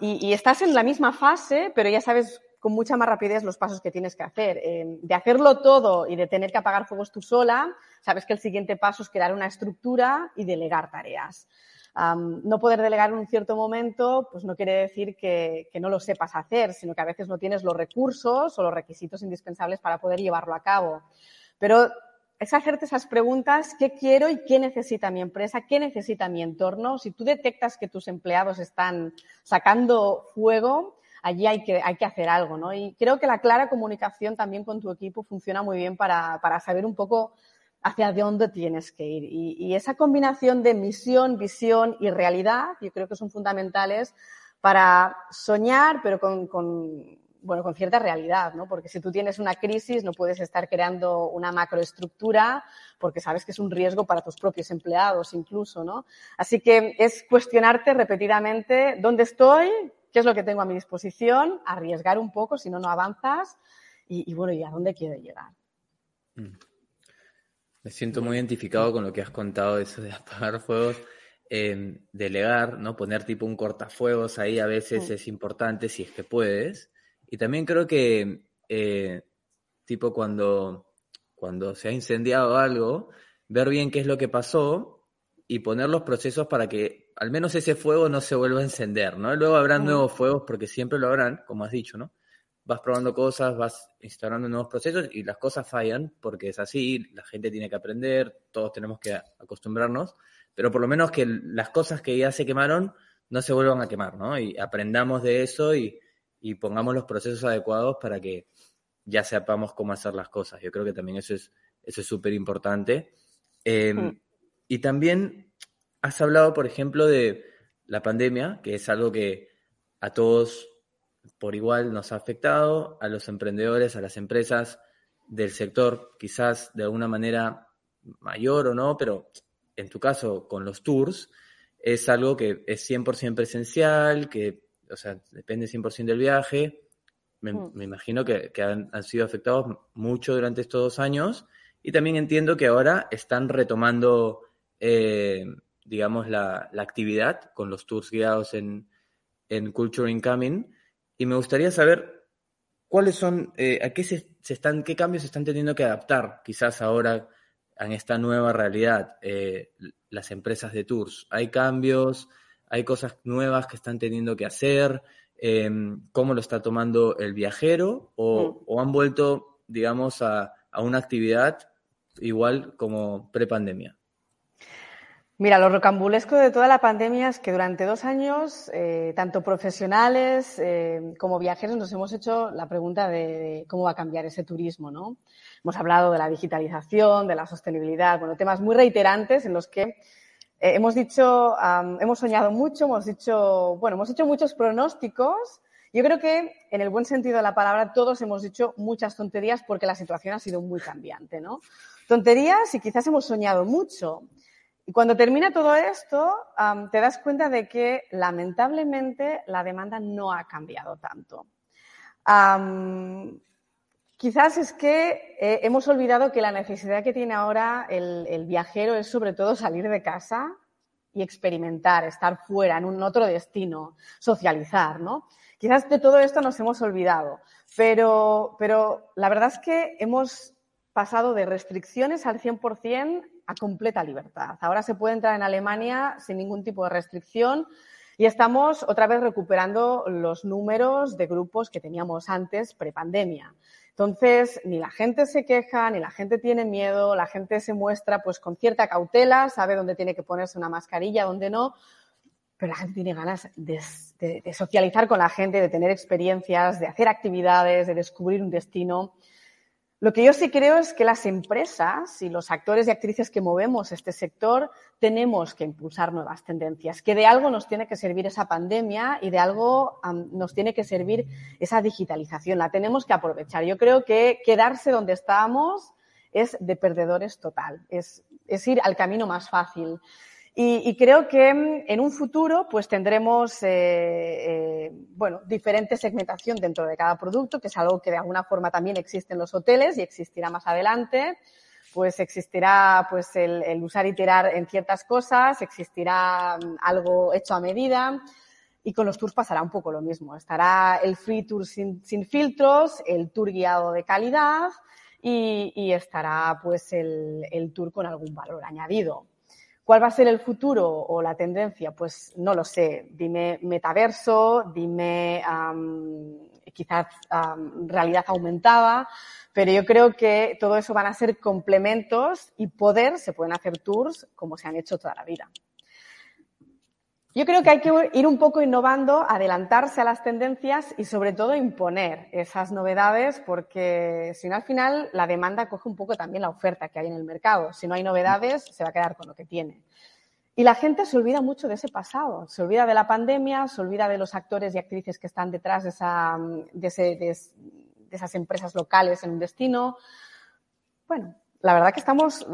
Y, y estás en la misma fase, pero ya sabes con mucha más rapidez los pasos que tienes que hacer. Eh, de hacerlo todo y de tener que apagar fuegos tú sola, sabes que el siguiente paso es crear una estructura y delegar tareas. No poder delegar en un cierto momento, pues no quiere decir que, que, no lo sepas hacer, sino que a veces no tienes los recursos o los requisitos indispensables para poder llevarlo a cabo. Pero es hacerte esas preguntas, ¿qué quiero y qué necesita mi empresa? ¿Qué necesita mi entorno? Si tú detectas que tus empleados están sacando fuego, allí hay que, hay que hacer algo, ¿no? Y creo que la clara comunicación también con tu equipo funciona muy bien para, para saber un poco hacia dónde tienes que ir. Y, esa combinación de misión, visión y realidad, yo creo que son fundamentales para soñar, pero con, con, bueno, con cierta realidad, ¿no? Porque si tú tienes una crisis, no puedes estar creando una macroestructura porque sabes que es un riesgo para tus propios empleados incluso, ¿no? Así que es cuestionarte repetidamente dónde estoy, qué es lo que tengo a mi disposición, arriesgar un poco, si no, no avanzas y, y bueno, ¿y a dónde quiero llegar? Mm. Me siento muy identificado con lo que has contado, eso de apagar fuegos. Eh, delegar, ¿no? Poner tipo un cortafuegos ahí a veces sí. es importante si es que puedes. Y también creo que, eh, tipo, cuando, cuando se ha incendiado algo, ver bien qué es lo que pasó y poner los procesos para que al menos ese fuego no se vuelva a encender, ¿no? Luego habrán nuevos fuegos, porque siempre lo habrán, como has dicho, ¿no? Vas probando cosas, vas instalando nuevos procesos y las cosas fallan, porque es así, la gente tiene que aprender, todos tenemos que acostumbrarnos, pero por lo menos que las cosas que ya se quemaron no se vuelvan a quemar, ¿no? Y aprendamos de eso y, y pongamos los procesos adecuados para que ya sepamos cómo hacer las cosas. Yo creo que también eso es eso es súper importante. Eh, mm. Y también has hablado, por ejemplo, de la pandemia, que es algo que a todos por igual nos ha afectado, a los emprendedores, a las empresas del sector, quizás de alguna manera mayor o no, pero en tu caso con los tours, es algo que es 100% presencial, que, o sea, depende 100% del viaje. Me, mm. me imagino que, que han, han, sido afectados mucho durante estos dos años y también entiendo que ahora están retomando eh, digamos, la, la actividad con los tours guiados en, en Culture Incoming. Y me gustaría saber cuáles son, eh, a qué se, se, están, qué cambios se están teniendo que adaptar quizás ahora en esta nueva realidad eh, las empresas de tours. Hay cambios, hay cosas nuevas que están teniendo que hacer, eh, cómo lo está tomando el viajero o, mm. o han vuelto, digamos, a, a, una actividad igual como prepandemia. Mira, lo rocambulesco de toda la pandemia es que durante dos años, eh, tanto profesionales eh, como viajeros, nos hemos hecho la pregunta de, de, cómo va a cambiar ese turismo, ¿no? Hemos hablado de la digitalización, de la sostenibilidad, bueno, temas muy reiterantes en los que Eh, hemos dicho, hemos soñado mucho, hemos dicho, bueno, hemos hecho muchos pronósticos. Yo creo que, en el buen sentido de la palabra, todos hemos dicho muchas tonterías porque la situación ha sido muy cambiante, ¿no? Tonterías y quizás hemos soñado mucho. Y cuando termina todo esto, te das cuenta de que, lamentablemente, la demanda no ha cambiado tanto. Quizás es que eh, hemos olvidado que la necesidad que tiene ahora el, viajero es sobre todo salir de casa y experimentar, estar fuera, en un otro destino, socializar, ¿no? Quizás de todo esto nos hemos olvidado, pero, pero la verdad es que hemos pasado de restricciones al 100% a completa libertad. Ahora se puede entrar en Alemania sin ningún tipo de restricción y estamos otra vez recuperando los números de grupos que teníamos antes, prepandemia. Entonces, ni la gente se queja, ni la gente tiene miedo, la gente se muestra pues con cierta cautela, sabe dónde tiene que ponerse una mascarilla, dónde no, pero la gente tiene ganas de, de socializar con la gente, de tener experiencias, de hacer actividades, de descubrir un destino. Lo que yo sí creo es que las empresas y los actores y actrices que movemos este sector tenemos que impulsar nuevas tendencias, que de algo nos tiene que servir esa pandemia y de algo nos tiene que servir esa digitalización. La tenemos que aprovechar. Yo creo que quedarse donde estábamos es de perdedores total, es, es ir al camino más fácil. Y, creo que mm, en un futuro pues tendremos eh, eh, bueno, diferente segmentación dentro de cada producto, que es algo que de alguna forma también existe en los hoteles y existirá más adelante. Pues existirá pues el, usar y tirar en ciertas cosas, existirá mm, algo hecho a medida. Y con los tours pasará un poco lo mismo. Estará el free tour sin, filtros, el tour guiado de calidad y, estará pues el, el tour con algún valor añadido. ¿Cuál va a ser el futuro o la tendencia? Pues no lo sé. Dime metaverso, dime quizás realidad aumentada, pero yo creo que todo eso van a ser complementos y poder, se pueden hacer tours como se han hecho toda la vida. Yo creo que hay que ir un poco innovando, adelantarse a las tendencias y sobre todo imponer esas novedades porque si no al final la demanda coge un poco también la oferta que hay en el mercado. Si no hay novedades se va a quedar con lo que tiene. Y la gente se olvida mucho de ese pasado, se olvida de la pandemia, se olvida de los actores y actrices que están detrás de, esa, de, esas empresas locales en un destino. Bueno, la verdad que estamos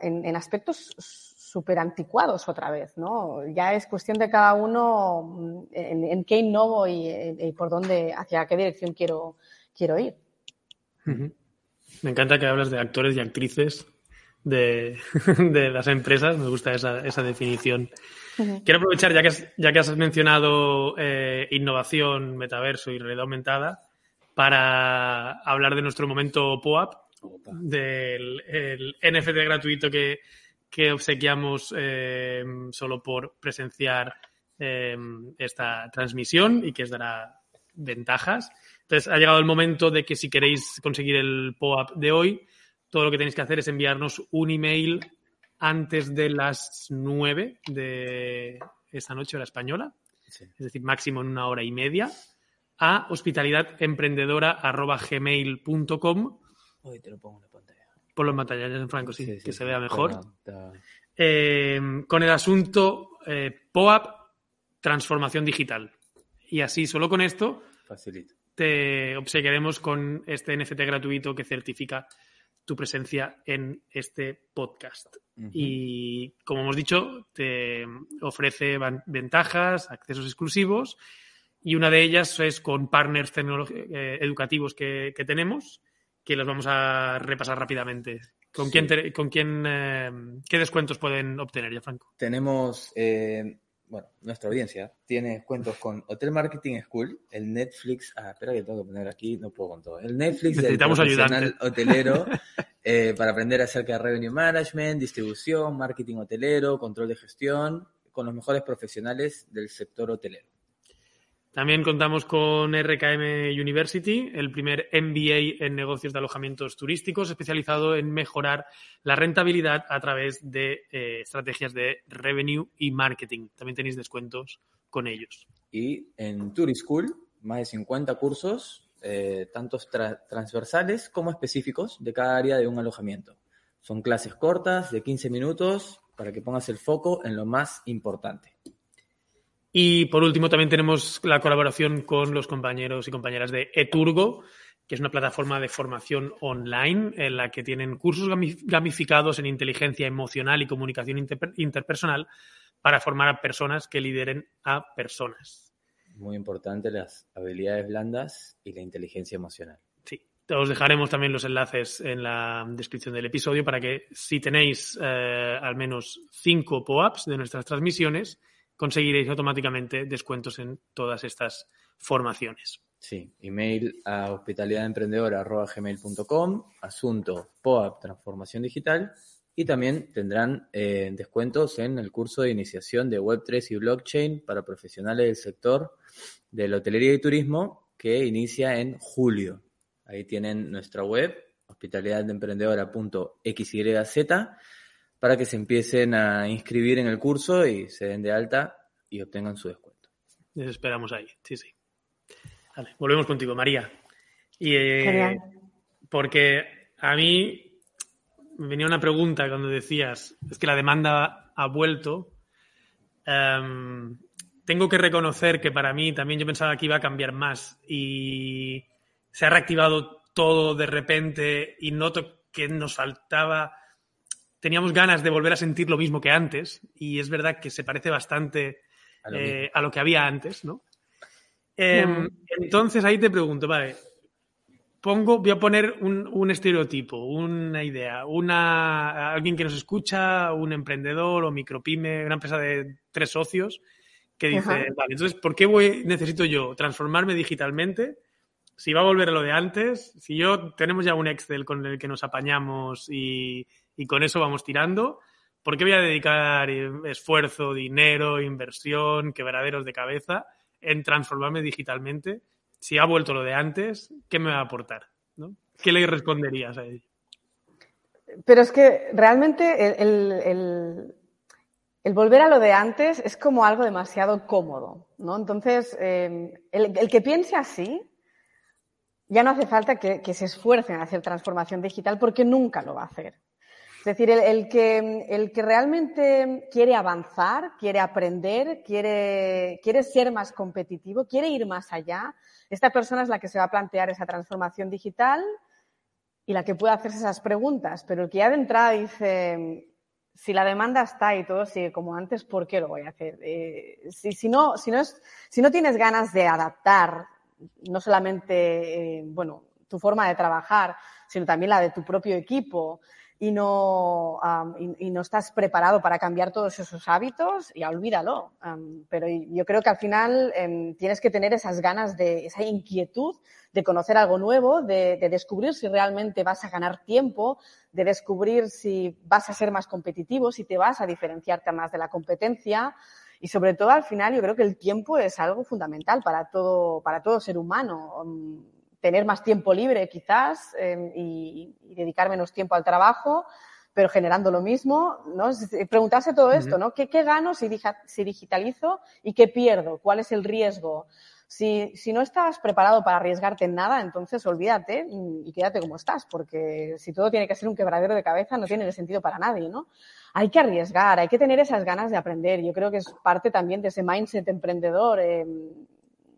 en, en aspectos súper anticuados otra vez, ¿no? Ya es cuestión de cada uno mm, en, qué innovo y, por dónde, hacia qué dirección quiero, quiero ir. Me encanta que hablas de actores y actrices de, las empresas, me gusta esa, definición. Quiero aprovechar, ya que, ya que has mencionado eh, innovación, metaverso y realidad aumentada, para hablar de nuestro momento POAP, del NFT gratuito que, que obsequiamos eh, solo por presenciar eh, esta transmisión y que os dará ventajas. Entonces, ha llegado el momento de que si queréis conseguir el POAP de hoy, todo lo que tenéis que hacer es enviarnos un email antes de las 9 de esta noche, hora española, es decir, máximo en una hora y media, a hospitalidademprendedora.gmail.com. Hoy te lo pongo. Por en pantalla, en franco, sí, que se vea mejor. Eh, con el asunto eh, POAP, transformación digital. Y así, solo con esto, te obsequiaremos con este NFT gratuito que certifica tu presencia en este podcast. Y como hemos dicho, te ofrece ventajas, accesos exclusivos y una de ellas es con partners eh, educativos que, que tenemos que los vamos a repasar rápidamente. ¿Con quién, con quién eh, qué descuentos pueden obtener ya, Franco? Tenemos, eh, bueno, nuestra audiencia tiene descuentos con Hotel Marketing School, el Netflix, ah, espera que tengo que poner aquí, no puedo con todo, el Netflix Necesitamos del profesional hotelero eh, para aprender acerca de Revenue Management, distribución, marketing hotelero, control de gestión, con los mejores profesionales del sector hotelero. También contamos con RKM University, el primer MBA en negocios de alojamientos turísticos, especializado en mejorar la rentabilidad a través de eh, estrategias de revenue y marketing. También tenéis descuentos con ellos. Y en Tourist School, más de 50 cursos, eh, tanto transversales como específicos de cada área de un alojamiento. Son clases cortas de 15 minutos para que pongas el foco en lo más importante. Y por último, también tenemos la colaboración con los compañeros y compañeras de Eturgo, que es una plataforma de formación online en la que tienen cursos gamificados en inteligencia emocional y comunicación interpersonal para formar a personas que lideren a personas. Muy importante las habilidades blandas y la inteligencia emocional. Sí, os dejaremos también los enlaces en la descripción del episodio para que si tenéis eh, al menos cinco POAPs de nuestras transmisiones, conseguiréis automáticamente descuentos en todas estas formaciones. Sí, email a hospitalidademprendedora.gmail.com, asunto POAP Transformación Digital y también tendrán eh, descuentos en el curso de iniciación de Web3 y Blockchain para profesionales del sector de la hotelería y turismo que inicia en julio. Ahí tienen nuestra web, hospitalidademprendedora.xyz para que se empiecen a inscribir en el curso y se den de alta y obtengan su descuento. Les esperamos ahí, sí, sí. Vale, volvemos contigo, María. Y, eh, porque a mí me venía una pregunta cuando decías, es que la demanda ha vuelto. Em, tengo que reconocer que para mí también yo pensaba que iba a cambiar más y se ha reactivado todo de repente y noto que nos faltaba teníamos ganas de volver a sentir lo mismo que antes y es verdad que se parece bastante a lo, eh, que había antes, ¿no? Em, entonces ahí te pregunto, vale, pongo, voy a poner un, estereotipo, una idea, una, alguien que nos escucha, un emprendedor o micropyme, una empresa de tres socios, que dice, vale, entonces, ¿por qué voy, necesito yo transformarme digitalmente? Si va a volver a lo de antes, si yo tenemos ya un Excel con el que nos apañamos y, y con eso vamos tirando. ¿Por qué voy a dedicar esfuerzo, dinero, inversión, quebraderos de cabeza en transformarme digitalmente? Si ha vuelto lo de antes, ¿qué me va a aportar? ¿Qué le responderías a él? Pero es que realmente el, volver a lo de antes es como algo demasiado cómodo, ¿no? Entonces, eh, el, que piense así, ya no hace falta que, que se esfuerce en hacer transformación digital porque nunca lo va a hacer. Es decir, el, que, el que realmente quiere avanzar, quiere aprender, quiere, quiere ser más competitivo, quiere ir más allá, esta persona es la que se va a plantear esa transformación digital y la que puede hacerse esas preguntas. Pero el que ya de entrada dice, si la demanda está y todo sigue como antes, ¿por qué lo voy a hacer? Eh, si, si, no, si, no es, si no tienes ganas de adaptar, no solamente, eh, bueno, tu forma de trabajar, sino también la de tu propio equipo, y no, y, no estás preparado para cambiar todos esos hábitos, ya olvídalo. pero yo creo que al final em, tienes que tener esas ganas de, esa inquietud de conocer algo nuevo, de, descubrir si realmente vas a ganar tiempo, de descubrir si vas a ser más competitivo, si te vas a diferenciarte más de la competencia. Y sobre todo al final yo creo que el tiempo es algo fundamental para todo, para todo ser humano tener más tiempo libre quizás em, y, dedicar menos tiempo al trabajo, pero generando lo mismo, ¿no? Preguntarse todo esto, ¿no? ¿Qué, gano si, si, digitalizo y qué pierdo? ¿Cuál es el riesgo? Si, si, no estás preparado para arriesgarte en nada, entonces olvídate y quédate como estás, porque si todo tiene que ser un quebradero de cabeza, no tiene sentido para nadie, ¿no? Hay que arriesgar, hay que tener esas ganas de aprender. Yo creo que es parte también de ese mindset emprendedor. Eh,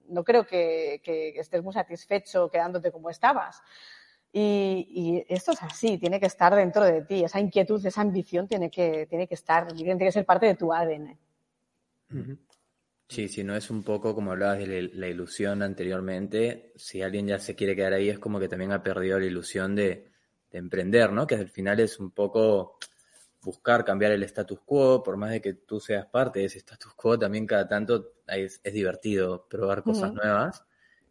no creo que, estés muy satisfecho quedándote como estabas. Y, esto es así, tiene que estar dentro de ti. Esa inquietud, esa ambición tiene que, tiene que estar, tiene que ser parte de tu ADN. Sí, si no es un poco como hablabas de la ilusión anteriormente, si alguien ya se quiere quedar ahí es como que también ha perdido la ilusión de, de emprender, ¿no? Que al final es un poco buscar cambiar el status quo, por más de que tú seas parte de ese status quo, también cada tanto es, divertido probar cosas nuevas.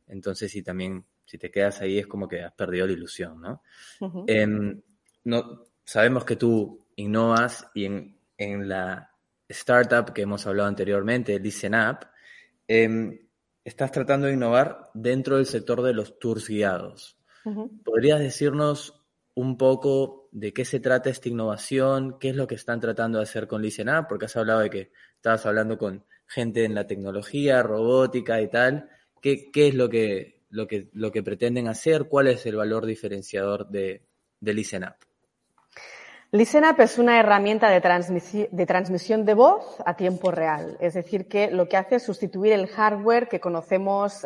Entonces, si también, si te quedas ahí, es como que has perdido la ilusión, ¿no? Em, no sabemos que tú innovas y en, en, la startup que hemos hablado anteriormente, Listen Up, em, estás tratando de innovar dentro del sector de los tours guiados. ¿Podrías decirnos un poco de qué se trata esta innovación, qué es lo que están tratando de hacer con Listen Up, porque has hablado de que estabas hablando con gente en la tecnología, robótica y tal. ¿Qué, es lo que, lo, que, lo que pretenden hacer? ¿Cuál es el valor diferenciador de, de Listen Up? ListenUp es una herramienta de, transmisión de voz a tiempo real. Es decir, que lo que hace es sustituir el hardware que conocemos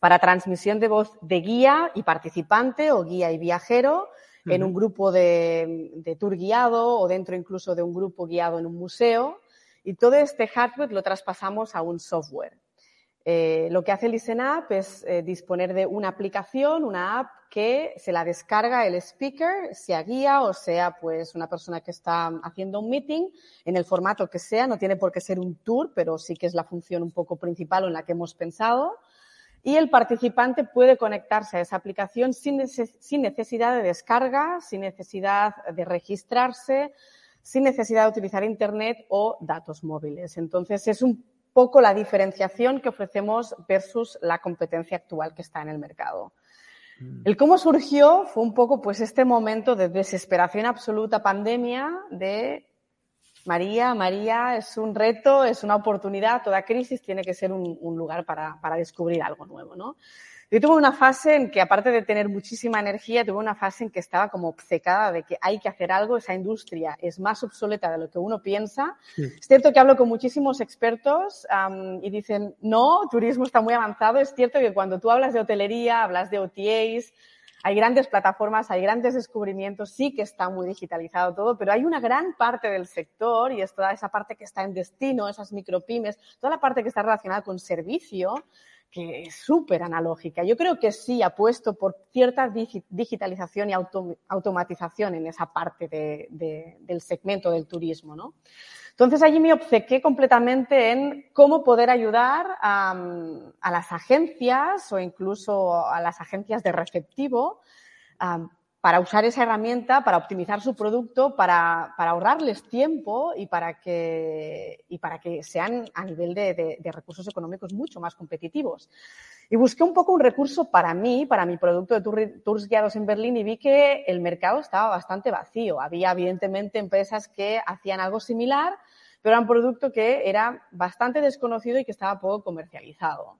para transmisión de voz de guía y participante o guía y viajero en un grupo de, tour guiado o dentro incluso de un grupo guiado en un museo. Y todo este hardware lo traspasamos a un software. Eh, lo que hace ListenUp es eh, disponer de una aplicación, una app que se la descarga el speaker, sea guía o sea pues una persona que está haciendo un meeting en el formato que sea, no tiene por qué ser un tour, pero sí que es la función un poco principal en la que hemos pensado. Y el participante puede conectarse a esa aplicación sin, necesidad de descarga, sin necesidad de registrarse, sin necesidad de utilizar Internet o datos móviles. Entonces, es un poco la diferenciación que ofrecemos versus la competencia actual que está en el mercado. Mm. El cómo surgió fue un poco pues este momento de desesperación absoluta pandemia de María, María, es un reto, es una oportunidad, toda crisis tiene que ser un, lugar para, para, descubrir algo nuevo, ¿no? Yo tuve una fase en que, aparte de tener muchísima energía, tuve una fase en que estaba como obcecada de que hay que hacer algo, esa industria es más obsoleta de lo que uno piensa. Es cierto que hablo con muchísimos expertos y dicen, no, turismo está muy avanzado. Es cierto que cuando tú hablas de hotelería, hablas de OTAs, hay grandes plataformas, hay grandes descubrimientos, sí que está muy digitalizado todo, pero hay una gran parte del sector, y es toda esa parte que está en destino, esas micropymes, toda la parte que está relacionada con servicio, que es súper analógica. Yo creo que sí apuesto por cierta digitalización y automatización en esa parte del segmento del turismo, ¿no? Entonces allí me obcequé completamente en cómo poder ayudar a, las agencias o incluso a las agencias de receptivo para usar esa herramienta, para optimizar su producto, para, ahorrarles tiempo y para, que, y para que sean a nivel de, recursos económicos mucho más competitivos. Y busqué un poco un recurso para mí, para mi producto de tours guiados en Berlín y vi que el mercado estaba bastante vacío. Había evidentemente empresas que hacían algo similar, pero era un producto que era bastante desconocido y que estaba poco comercializado.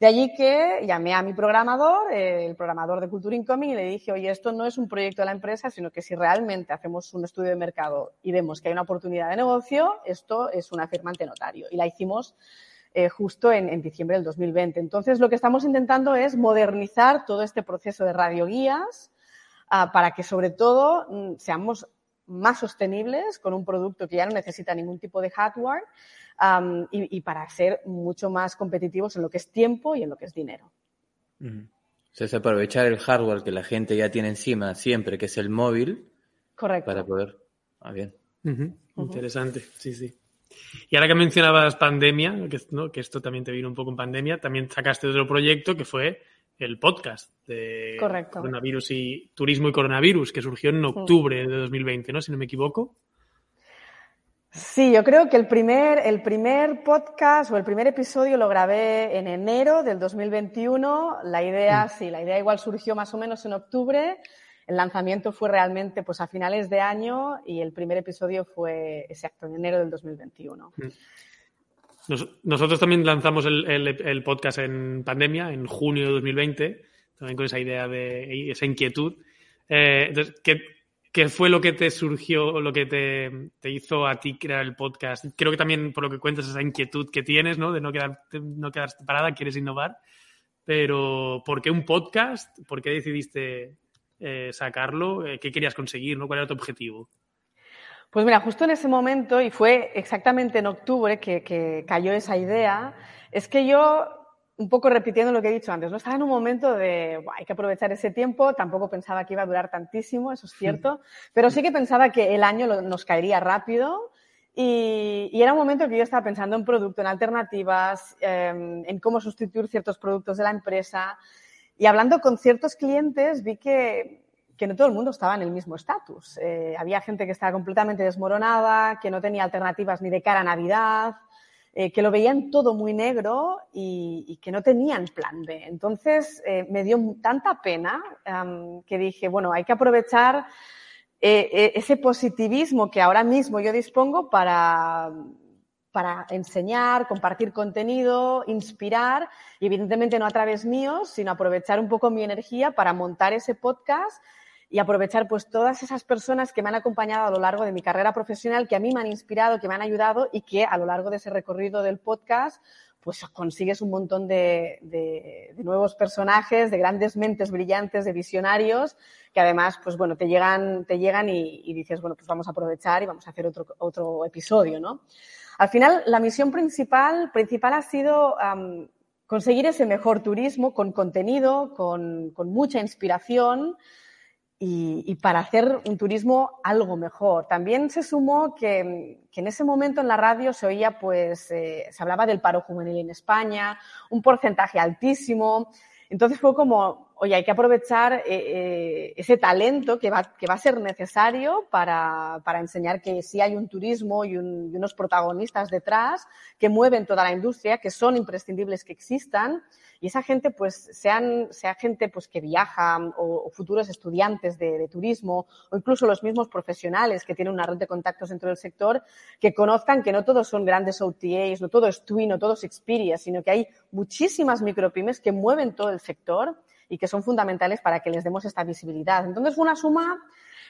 De allí que llamé a mi programador, el programador de Cultura Incoming, y le dije, oye, esto no es un proyecto de la empresa, sino que si realmente hacemos un estudio de mercado y vemos que hay una oportunidad de negocio, esto es una firmante notario. Y la hicimos eh, justo en, diciembre del 2020. Entonces, lo que estamos intentando es modernizar todo este proceso de radioguías ah, para que, sobre todo, mm, seamos más sostenibles con un producto que ya no necesita ningún tipo de hardware y, para ser mucho más competitivos en lo que es tiempo y en lo que es dinero. O sea, es aprovechar el hardware que la gente ya tiene encima siempre, que es el móvil. Correcto. Para poder. Ah, bien. Interesante, sí, sí. Y ahora que mencionabas pandemia, que, que esto también te vino un poco en pandemia, también sacaste otro proyecto que fue el podcast de coronavirus y turismo y coronavirus, que surgió en octubre de 2020, ¿no? Si no me equivoco. Sí, yo creo que el primer, el primer podcast o el primer episodio lo grabé en enero del 2021. La idea, mm. sí, la idea igual surgió más o menos en octubre. El lanzamiento fue realmente pues a finales de año y el primer episodio fue exacto en enero del 2021. Nosotros también lanzamos el, podcast en pandemia, en junio de 2020, también con esa idea de esa inquietud. Eh, entonces, ¿qué, ¿Qué fue lo que te surgió, lo que te, hizo a ti crear el podcast? Creo que también por lo que cuentas esa inquietud que tienes, ¿no? De no, quedarte, no quedarte parada, quieres innovar. Pero ¿por qué un podcast? ¿Por qué decidiste eh, sacarlo? Eh, ¿Qué querías conseguir? ¿no? ¿Cuál era tu objetivo? Pues mira, justo en ese momento, y fue exactamente en octubre que, que cayó esa idea, es que yo un poco repitiendo lo que he dicho antes, ¿no? Estaba en un momento de, hay que aprovechar ese tiempo, tampoco pensaba que iba a durar tantísimo, eso es cierto, pero sí que pensaba que el año nos caería rápido y, era un momento que yo estaba pensando en producto, en alternativas, em, en cómo sustituir ciertos productos de la empresa y hablando con ciertos clientes vi que, que no todo el mundo estaba en el mismo estatus. Eh, había gente que estaba completamente desmoronada, que no tenía alternativas ni de cara a Navidad, eh, que lo veían todo muy negro y, que no tenían plan B. Entonces eh, me dio tanta pena que dije, bueno, hay que aprovechar ese positivismo que ahora mismo yo dispongo para, para enseñar, compartir contenido, inspirar, y evidentemente no a través míos, sino aprovechar un poco mi energía para montar ese podcast y aprovechar pues todas esas personas que me han acompañado a lo largo de mi carrera profesional, que a mí me han inspirado, que me han ayudado y que a lo largo de ese recorrido del podcast pues consigues un montón de, nuevos personajes, de grandes mentes brillantes, de visionarios, que además, pues bueno, te llegan, te llegan y, dices, bueno, pues vamos a aprovechar y vamos a hacer otro, otro episodio, ¿no? Al final, la misión principal, principal ha sido conseguir ese mejor turismo con contenido, con, con mucha inspiración, y, para hacer un turismo algo mejor. También se sumó que, en ese momento en la radio se oía, pues, eh, se hablaba del paro juvenil en España, un porcentaje altísimo. Entonces fue como, oye, hay que aprovechar eh, eh, ese talento que va, a ser necesario para, enseñar que sí hay un turismo y, unos protagonistas detrás que mueven toda la industria, que son imprescindibles que existan. Y esa gente, pues, sean, sea gente pues, que viaja o, futuros estudiantes de, turismo o incluso los mismos profesionales que tienen una red de contactos dentro del sector, que conozcan que no todos son grandes OTAs, no todo es TWI, no todo es Expedia, sino que hay muchísimas micropymes que mueven todo el sector y que son fundamentales para que les demos esta visibilidad. Entonces, fue una suma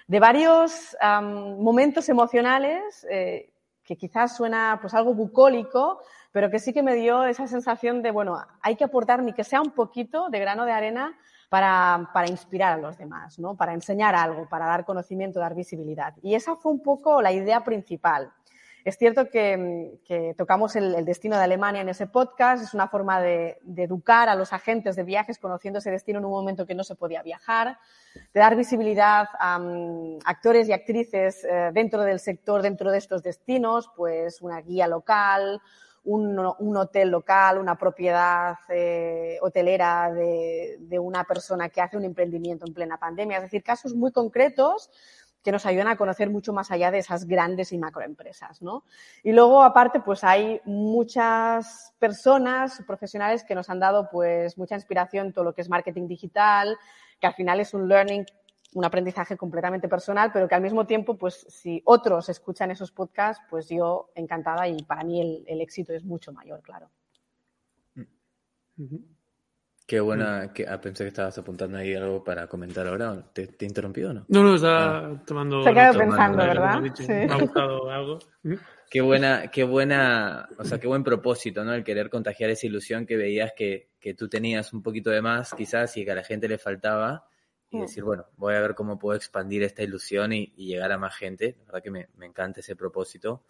de varios momentos emocionales eh, que quizás suena pues algo bucólico, pero que sí que me dio esa sensación de, bueno, hay que aportar ni que sea un poquito de grano de arena para, para, inspirar a los demás, ¿no? Para enseñar algo, para dar conocimiento, dar visibilidad. Y esa fue un poco la idea principal. Es cierto que, tocamos el, destino de Alemania en ese podcast, es una forma de, educar a los agentes de viajes conociendo ese destino en un momento que no se podía viajar, de dar visibilidad a mm, actores y actrices eh, dentro del sector, dentro de estos destinos, pues una guía local, un, hotel local, una propiedad eh, hotelera de, una persona que hace un emprendimiento en plena pandemia. Es decir, casos muy concretos que nos ayudan a conocer mucho más allá de esas grandes y macroempresas, ¿no? Y luego, aparte, pues hay muchas personas profesionales que nos han dado pues mucha inspiración en todo lo que es marketing digital, que al final es un learning un aprendizaje completamente personal, pero que al mismo tiempo, pues si otros escuchan esos podcasts, pues yo encantada y para mí el, éxito es mucho mayor, claro. Qué buena, que, ah, pensé que estabas apuntando ahí algo para comentar ahora. ¿Te, te interrumpió o no? No, no, estaba ah. tomando. Se quedado pensando, ¿verdad? Sí. Me ha gustado algo. Qué buena, qué buena, o sea, qué buen propósito, ¿no? El querer contagiar esa ilusión que veías que, que tú tenías un poquito de más, quizás, y que a la gente le faltaba y mm. decir, bueno, voy a ver cómo puedo expandir esta ilusión y, llegar a más gente. La verdad que me, me encanta ese propósito.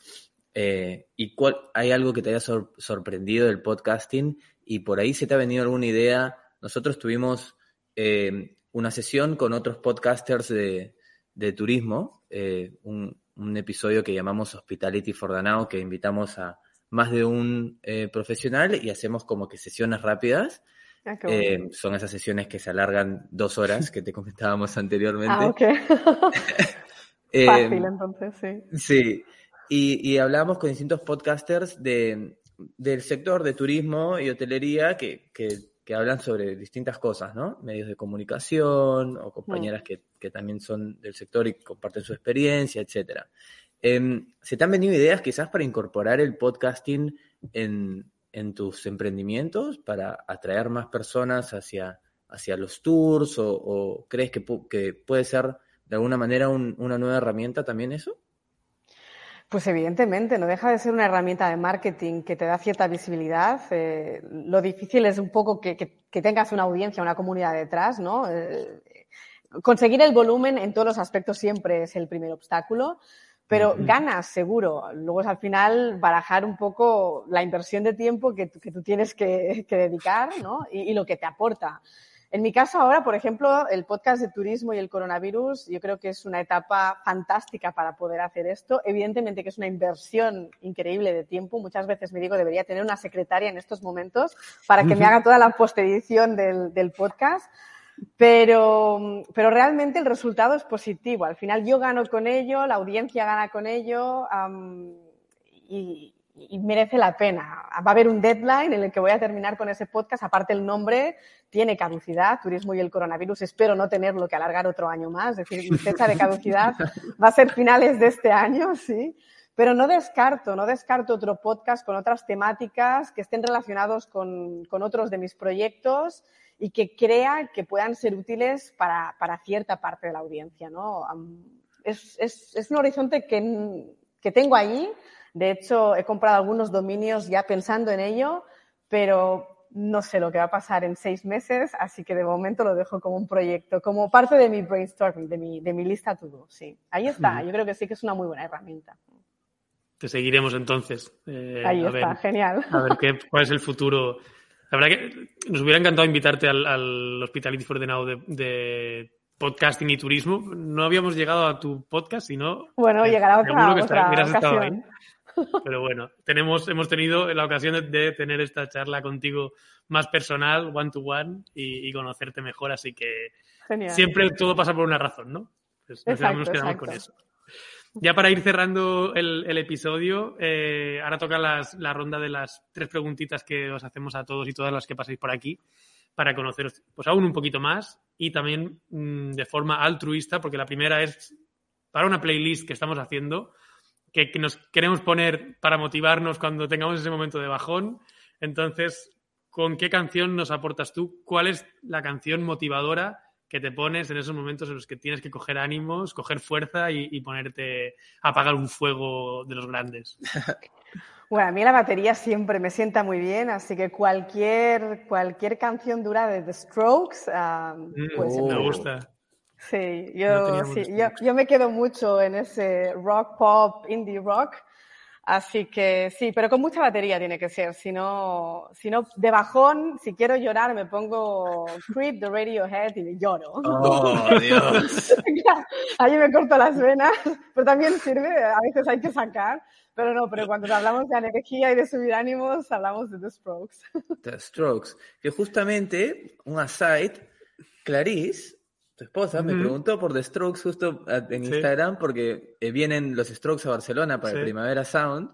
Eh, ¿Y cuál, hay algo que te haya sorprendido del podcasting? Y por ahí se te ha venido alguna idea. Nosotros tuvimos eh, una sesión con otros podcasters de, de turismo, eh, un, un, episodio que llamamos Hospitality for Danao, que invitamos a más de un profesional y hacemos como que sesiones rápidas Ah, eh, son esas sesiones que se alargan dos horas que te comentábamos anteriormente. Ah, ok. Eh, Fácil, entonces, sí. Sí. Y, y hablábamos con distintos podcasters de, del sector de turismo y hotelería que, que, hablan sobre distintas cosas, ¿no? Medios de comunicación o compañeras mm. que, que, también son del sector y comparten su experiencia, etcétera. Em, ¿Se te han venido ideas quizás para incorporar el podcasting en, en tus emprendimientos para atraer más personas hacia, hacia los tours o, crees que, que, puede ser de alguna manera una nueva herramienta también eso? Pues evidentemente, no deja de ser una herramienta de marketing que te da cierta visibilidad. Eh, lo difícil es un poco que, que, tengas una audiencia, una comunidad detrás, ¿no? Eh, conseguir el volumen en todos los aspectos siempre es el primer obstáculo pero ganas seguro. Luego es al final barajar un poco la inversión de tiempo que, que tú tienes que, que dedicar ¿no? Y, y, lo que te aporta. En mi caso ahora, por ejemplo, el podcast de turismo y el coronavirus, yo creo que es una etapa fantástica para poder hacer esto. Evidentemente que es una inversión increíble de tiempo. Muchas veces me digo, debería tener una secretaria en estos momentos para que me haga toda la postedición del, del podcast pero, pero realmente el resultado es positivo. Al final yo gano con ello, la audiencia gana con ello y, merece la pena. Va a haber un deadline en el que voy a terminar con ese podcast. Aparte el nombre tiene caducidad, Turismo y el Coronavirus. Espero no tenerlo que alargar otro año más. Es decir, mi fecha de caducidad va a ser finales de este año, sí. Pero no descarto, no descarto otro podcast con otras temáticas que estén relacionados con, con otros de mis proyectos y que crea que puedan ser útiles para, para cierta parte de la audiencia. ¿no? Es, es, es, un horizonte que, que tengo allí. De hecho, he comprado algunos dominios ya pensando en ello, pero no sé lo que va a pasar en seis meses, así que de momento lo dejo como un proyecto, como parte de mi brainstorming, de mi, de mi lista todo. Sí, ahí está. Yo creo que sí que es una muy buena herramienta. Te seguiremos entonces. Eh, ahí está, genial. A ver qué, cuál es el futuro. La verdad que nos hubiera encantado invitarte al, al Hospitality for the Now de, podcasting y turismo. No habíamos llegado a tu podcast, sino... Bueno, llegará otra, otra ocasión. Pero bueno, tenemos, hemos tenido la ocasión de, tener esta charla contigo más personal, one to one, y, conocerte mejor, así que siempre todo pasa por una razón, ¿no? Pues nos, quedamos con eso. Ya para ir cerrando el, episodio, eh, ahora toca la ronda de las tres preguntitas que os hacemos a todos y todas las que pasáis por aquí para conoceros pues aún un poquito más y también mm, de forma altruista, porque la primera es para una playlist que estamos haciendo, que, nos queremos poner para motivarnos cuando tengamos ese momento de bajón. Entonces, ¿con qué canción nos aportas tú? ¿Cuál es la canción motivadora que te pones en esos momentos en los que tienes que coger ánimos, coger fuerza y, ponerte a apagar un fuego de los grandes? Bueno, a mí la batería siempre me sienta muy bien, así que cualquier, cualquier canción dura de The Strokes, pues me gusta. Sí, yo, sí yo, yo, me quedo mucho en ese rock pop, indie rock. Así que sí, pero con mucha batería tiene que ser. Si no, si no de bajón, si quiero llorar, me pongo Creep de Radiohead y lloro. ¡Oh, Dios! Ahí me corto las venas, pero también sirve, a veces hay que sacar. Pero no, pero cuando hablamos de energía y de subir ánimos, hablamos de The Strokes. The Strokes. Que justamente, un aside, Clarice tu esposa me preguntó por The Strokes justo en Instagram porque eh, vienen los Strokes a Barcelona para el Primavera Sound.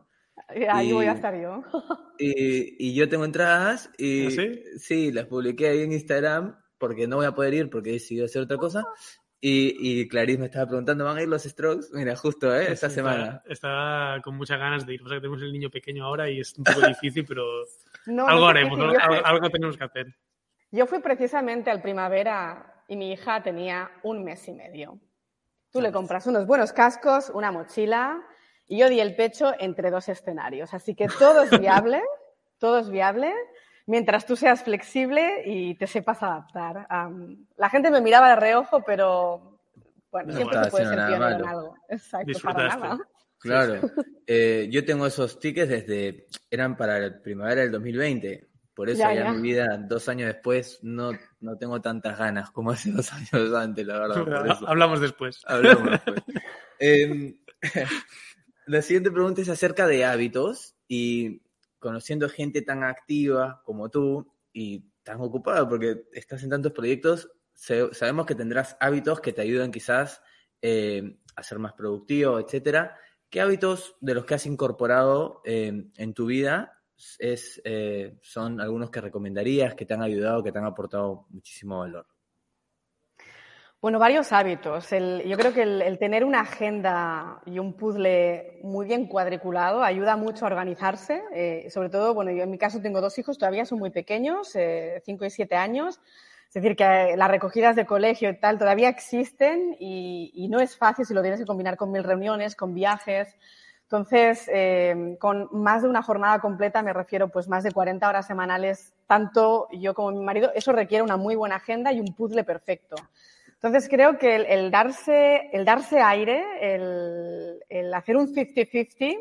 Ahí voy a estar yo. Y, yo tengo entradas y ¿Ah, sí? sí? las publiqué ahí en Instagram porque no voy a poder ir porque he decidido hacer otra cosa. Y, y Clarice me estaba preguntando, ¿van a ir los Strokes? Mira, justo, ¿eh? Esta semana. Estaba con muchas ganas de ir. O sea, que tenemos el niño pequeño ahora y es un poco difícil, pero algo haremos, algo tenemos que hacer. Yo fui precisamente al Primavera y mi hija tenía un mes y medio. Tú le compras unos buenos cascos, una mochila y yo di el pecho entre dos escenarios. Así que todo es viable, todo es viable mientras tú seas flexible y te sepas adaptar. la gente me miraba de reojo, pero bueno, siempre se puede ser pionero en algo. Exacto, para nada. Claro. Eh, yo tengo esos tickets desde, eran para la primavera del 2020. Por eso ya, mi vida, dos años después, no, no tengo tantas ganas como hace dos años antes, la verdad. Hablamos después. Hablamos después. Em, la siguiente pregunta es acerca de hábitos y conociendo gente tan activa como tú y tan ocupada porque estás en tantos proyectos, sabemos que tendrás hábitos que te ayudan quizás eh, a ser más productivo, etcétera. ¿Qué hábitos de los que has incorporado eh, en tu vida es, eh, son algunos que recomendarías, que te han ayudado, que te han aportado muchísimo valor? Bueno, varios hábitos. yo creo que el, tener una agenda y un puzzle muy bien cuadriculado ayuda mucho a organizarse. Eh, sobre todo, bueno, yo en mi caso tengo dos hijos, todavía son muy pequeños, eh, cinco y siete años. Es decir, que las recogidas de colegio y tal todavía existen y, y no es fácil si lo tienes que combinar con mil reuniones, con viajes. Entonces, eh, con más de una jornada completa, me refiero pues más de 40 horas semanales, tanto yo como mi marido, eso requiere una muy buena agenda y un puzzle perfecto. Entonces, creo que el, darse, el darse aire, el, el hacer un 50-50,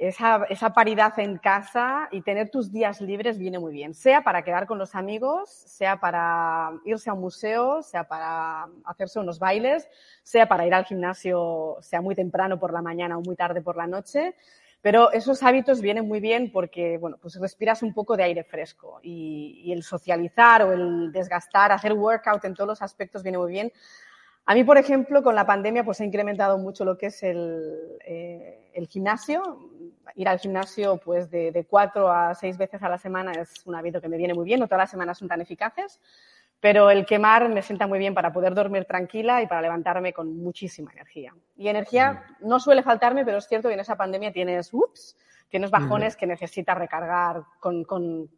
esa, esa, paridad en casa y tener tus días libres viene muy bien, sea para quedar con los amigos, sea para irse a un museo, sea para hacerse unos bailes, sea para ir al gimnasio, sea muy temprano por la mañana o muy tarde por la noche. Pero esos hábitos vienen muy bien porque, bueno, pues respiras un poco de aire fresco y, y el socializar o el desgastar, hacer workout en todos los aspectos viene muy bien. A mí, por ejemplo, con la pandemia, pues he incrementado mucho lo que es el, eh, el gimnasio. Ir al gimnasio, pues de, de, cuatro a seis veces a la semana es un hábito que me viene muy bien. No todas las semanas son tan eficaces, pero el quemar me sienta muy bien para poder dormir tranquila y para levantarme con muchísima energía. Y energía no suele faltarme, pero es cierto que en esa pandemia tienes, ups, tienes bajones que necesitas recargar con,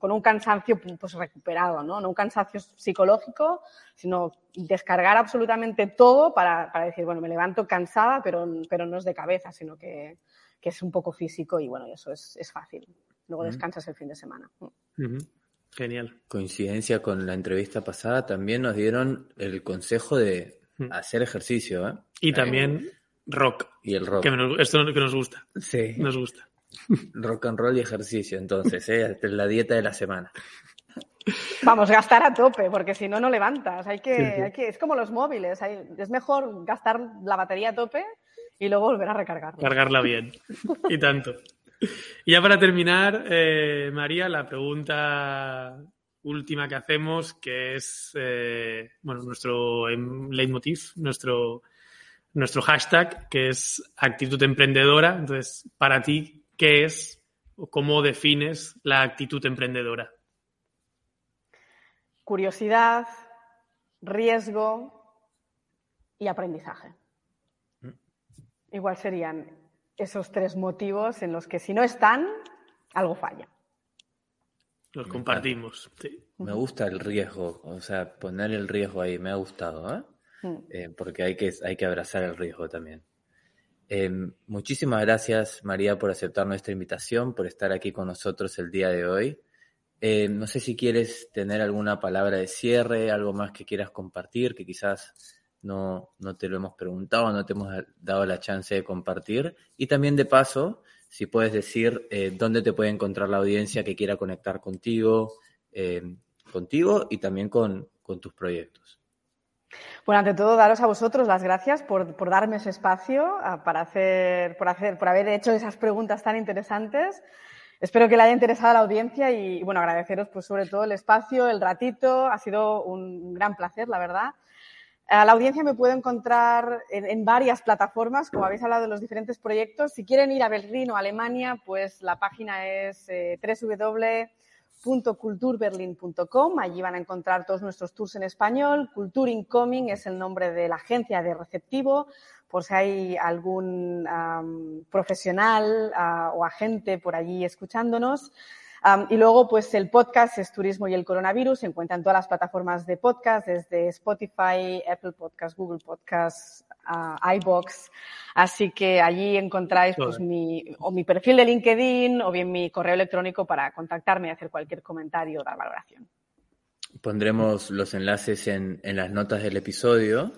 un cansancio pues, recuperado, ¿no? No un cansancio psicológico, sino descargar absolutamente todo para, decir, bueno, me levanto cansada, pero, pero no es de cabeza, sino que, es un poco físico y bueno, eso es, fácil. Luego descansas el fin de semana. Genial. Coincidencia con la entrevista pasada, también nos dieron el consejo de hacer ejercicio. ¿eh? Y también rock. Y el rock. Que esto que nos gusta. Sí. Nos gusta. Rock and roll y ejercicio, entonces, ¿eh? es la dieta de la semana. Vamos, gastar a tope, porque si no, no levantas. Hay que, Hay que, es como los móviles. es mejor gastar la batería a tope y luego volver a recargarla. Cargarla bien. Y tanto. Y ya para terminar, eh, María, la pregunta última que hacemos, que es eh, bueno, nuestro em, leitmotiv, nuestro, nuestro hashtag, que es actitud emprendedora. Entonces, para ti, ¿qué es o cómo defines la actitud emprendedora? Curiosidad, riesgo y aprendizaje. Mm. Igual serían esos tres motivos en los que si no están, algo falla. Los compartimos. Me gusta el riesgo, o sea, poner el riesgo ahí, me ha gustado, ¿eh? Mm. Eh, porque hay que, hay que abrazar el riesgo también. Eh, muchísimas gracias, María, por aceptar nuestra invitación, por estar aquí con nosotros el día de hoy. no sé si quieres tener alguna palabra de cierre, algo más que quieras compartir, que quizás no, no te lo hemos preguntado, no te hemos dado la chance de compartir. Y también de paso, si puedes decir eh, dónde te puede encontrar la audiencia que quiera conectar contigo, eh, contigo y también con, tus proyectos. Bueno, ante todo, daros a vosotros las gracias por, darme ese espacio ah, para hacer, por hacer, por haber hecho esas preguntas tan interesantes. Espero que le haya interesado a la audiencia y, bueno, agradeceros pues sobre todo el espacio, el ratito. Ha sido un gran placer, la verdad. A la audiencia me puedo encontrar en, varias plataformas, como habéis hablado de los diferentes proyectos. Si quieren ir a Berlín o Alemania, pues la página es eh, www.culturberlin.com. Allí van a encontrar todos nuestros tours en español. Culture Incoming es el nombre de la agencia de receptivo, por si hay algún profesional ah, o agente por allí escuchándonos y luego, pues el podcast es Turismo y el Coronavirus. Se encuentra en todas las plataformas de podcast, desde Spotify, Apple Podcast, Google Podcast, uh, iBox. Así que allí encontráis pues, mi, o mi perfil de LinkedIn o bien mi correo electrónico para contactarme y hacer cualquier comentario o dar valoración. Pondremos los enlaces en, en las notas del episodio.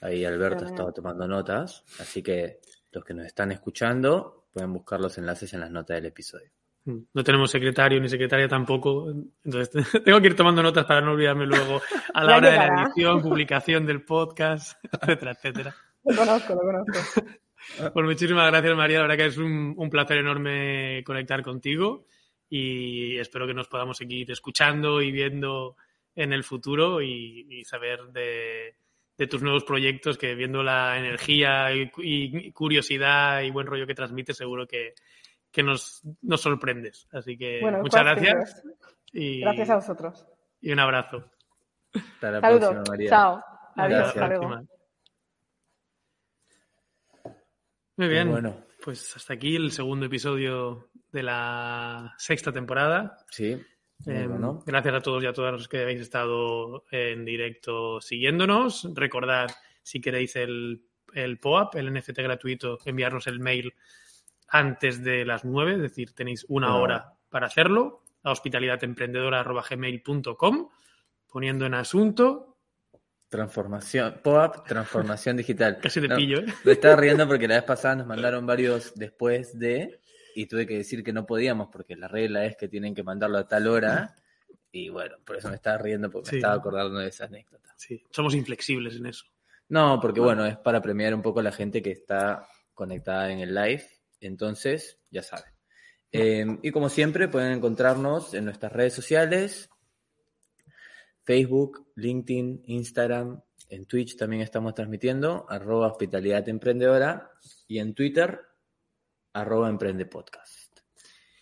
Ahí Alberto estaba tomando notas. Así que los que nos están escuchando pueden buscar los enlaces en las notas del episodio. No tenemos secretario ni secretaria tampoco. Entonces tengo que ir tomando notas para no olvidarme luego a la hora de la edición, publicación del podcast, etcétera, etcétera. Lo conozco, lo conozco. Pues muchísimas gracias, María. La verdad que es un, placer enorme conectar contigo y espero que nos podamos seguir escuchando y viendo en el futuro y, saber de, tus nuevos proyectos que viendo la energía y, curiosidad y buen rollo que transmites seguro que, que nos, nos sorprendes. Así que muchas gracias. Y, gracias a vosotros. Y un abrazo. Hasta la próxima, María. Chao. Adiós. Hasta Muy bien. Bueno. Pues hasta aquí el segundo episodio de la sexta temporada. Sí. Em, gracias a todos y a todas los que habéis estado en directo siguiéndonos. Recordad, si queréis el, el POAP, el NFT gratuito, enviarnos el mail antes de las 9, es decir, tenéis una hora para hacerlo, a hospitalidademprendedora.gmail.com, poniendo en asunto Transformación, POAP, transformación digital. Casi te pillo, ¿eh? Me estaba riendo porque la vez pasada nos mandaron varios después de, y tuve que decir que no podíamos porque la regla es que tienen que mandarlo a tal hora, y bueno, por eso me estaba riendo porque me estaba acordando de esa anécdota. Sí, somos inflexibles en eso. No, porque bueno, es para premiar un poco a la gente que está conectada en el live entonces, ya saben. Em, y como siempre, pueden encontrarnos en nuestras redes sociales, Facebook, LinkedIn, Instagram, en Twitch también estamos transmitiendo, arroba hospitalidad emprendedora, y en Twitter, arroba emprende podcast.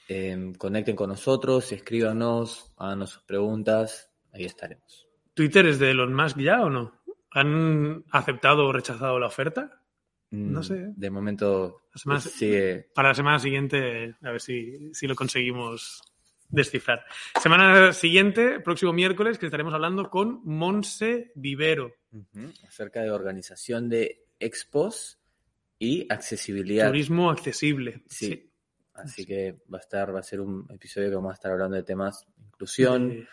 Em, conecten con nosotros, escríbanos, háganos sus preguntas, ahí estaremos. ¿Twitter es de Elon Musk ya o no? ¿Han aceptado o rechazado la oferta? No sé. De momento La semana- sigue. Para la semana siguiente, a ver si, si lo conseguimos descifrar. Semana siguiente, próximo miércoles, que estaremos hablando con Monse Vivero. Acerca de organización de expos y accesibilidad. Turismo accesible. Sí. Así que va a estar, va a ser un episodio que vamos a estar hablando de temas de inclusión, Eh,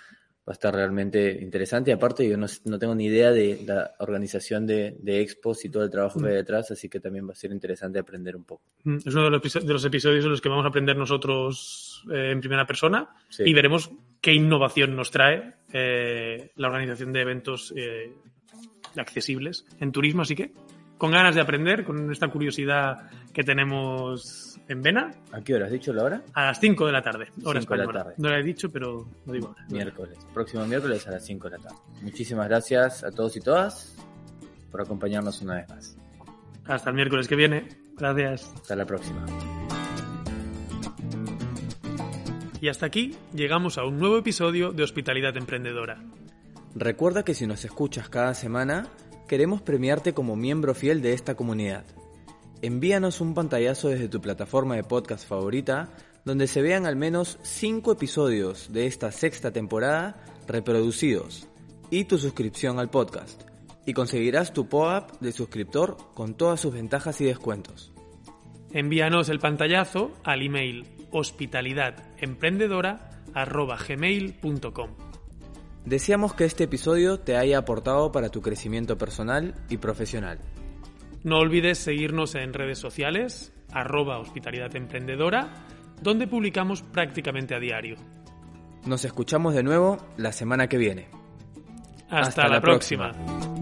va a estar realmente interesante. Y aparte, yo no, no tengo ni idea de la organización de, de expos y todo el trabajo que hay detrás, así que también va a ser interesante aprender un poco. mm, es uno de los, de los episodios en los que vamos a aprender nosotros eh, en primera persona Sí. y veremos qué innovación nos trae eh, la organización de eventos eh, accesibles en turismo. Así que, con ganas de aprender, con esta curiosidad que tenemos en Vena, ¿A qué hora has dicho la hora? a las 5 de la tarde, hora Cinco de la española. tarde. No lo he dicho, pero lo digo ahora. Miércoles. Próximo miércoles a las 5 de la tarde. Muchísimas gracias a todos y todas por acompañarnos una vez más. Hasta el miércoles que viene. Gracias. Hasta la próxima. Y hasta aquí llegamos a un nuevo episodio de Hospitalidad Emprendedora. Recuerda que si nos escuchas cada semana, queremos premiarte como miembro fiel de esta comunidad. Envíanos un pantallazo desde tu plataforma de podcast favorita, donde se vean al menos 5 episodios de esta sexta temporada reproducidos, y tu suscripción al podcast, y conseguirás tu POAP de suscriptor con todas sus ventajas y descuentos. Envíanos el pantallazo al email hospitalidademprendedora.gmail.com Deseamos que este episodio te haya aportado para tu crecimiento personal y profesional. No olvides seguirnos en redes sociales, arroba hospitalidad emprendedora, donde publicamos prácticamente a diario. Nos escuchamos de nuevo la semana que viene. Hasta, Hasta la, la próxima. próxima.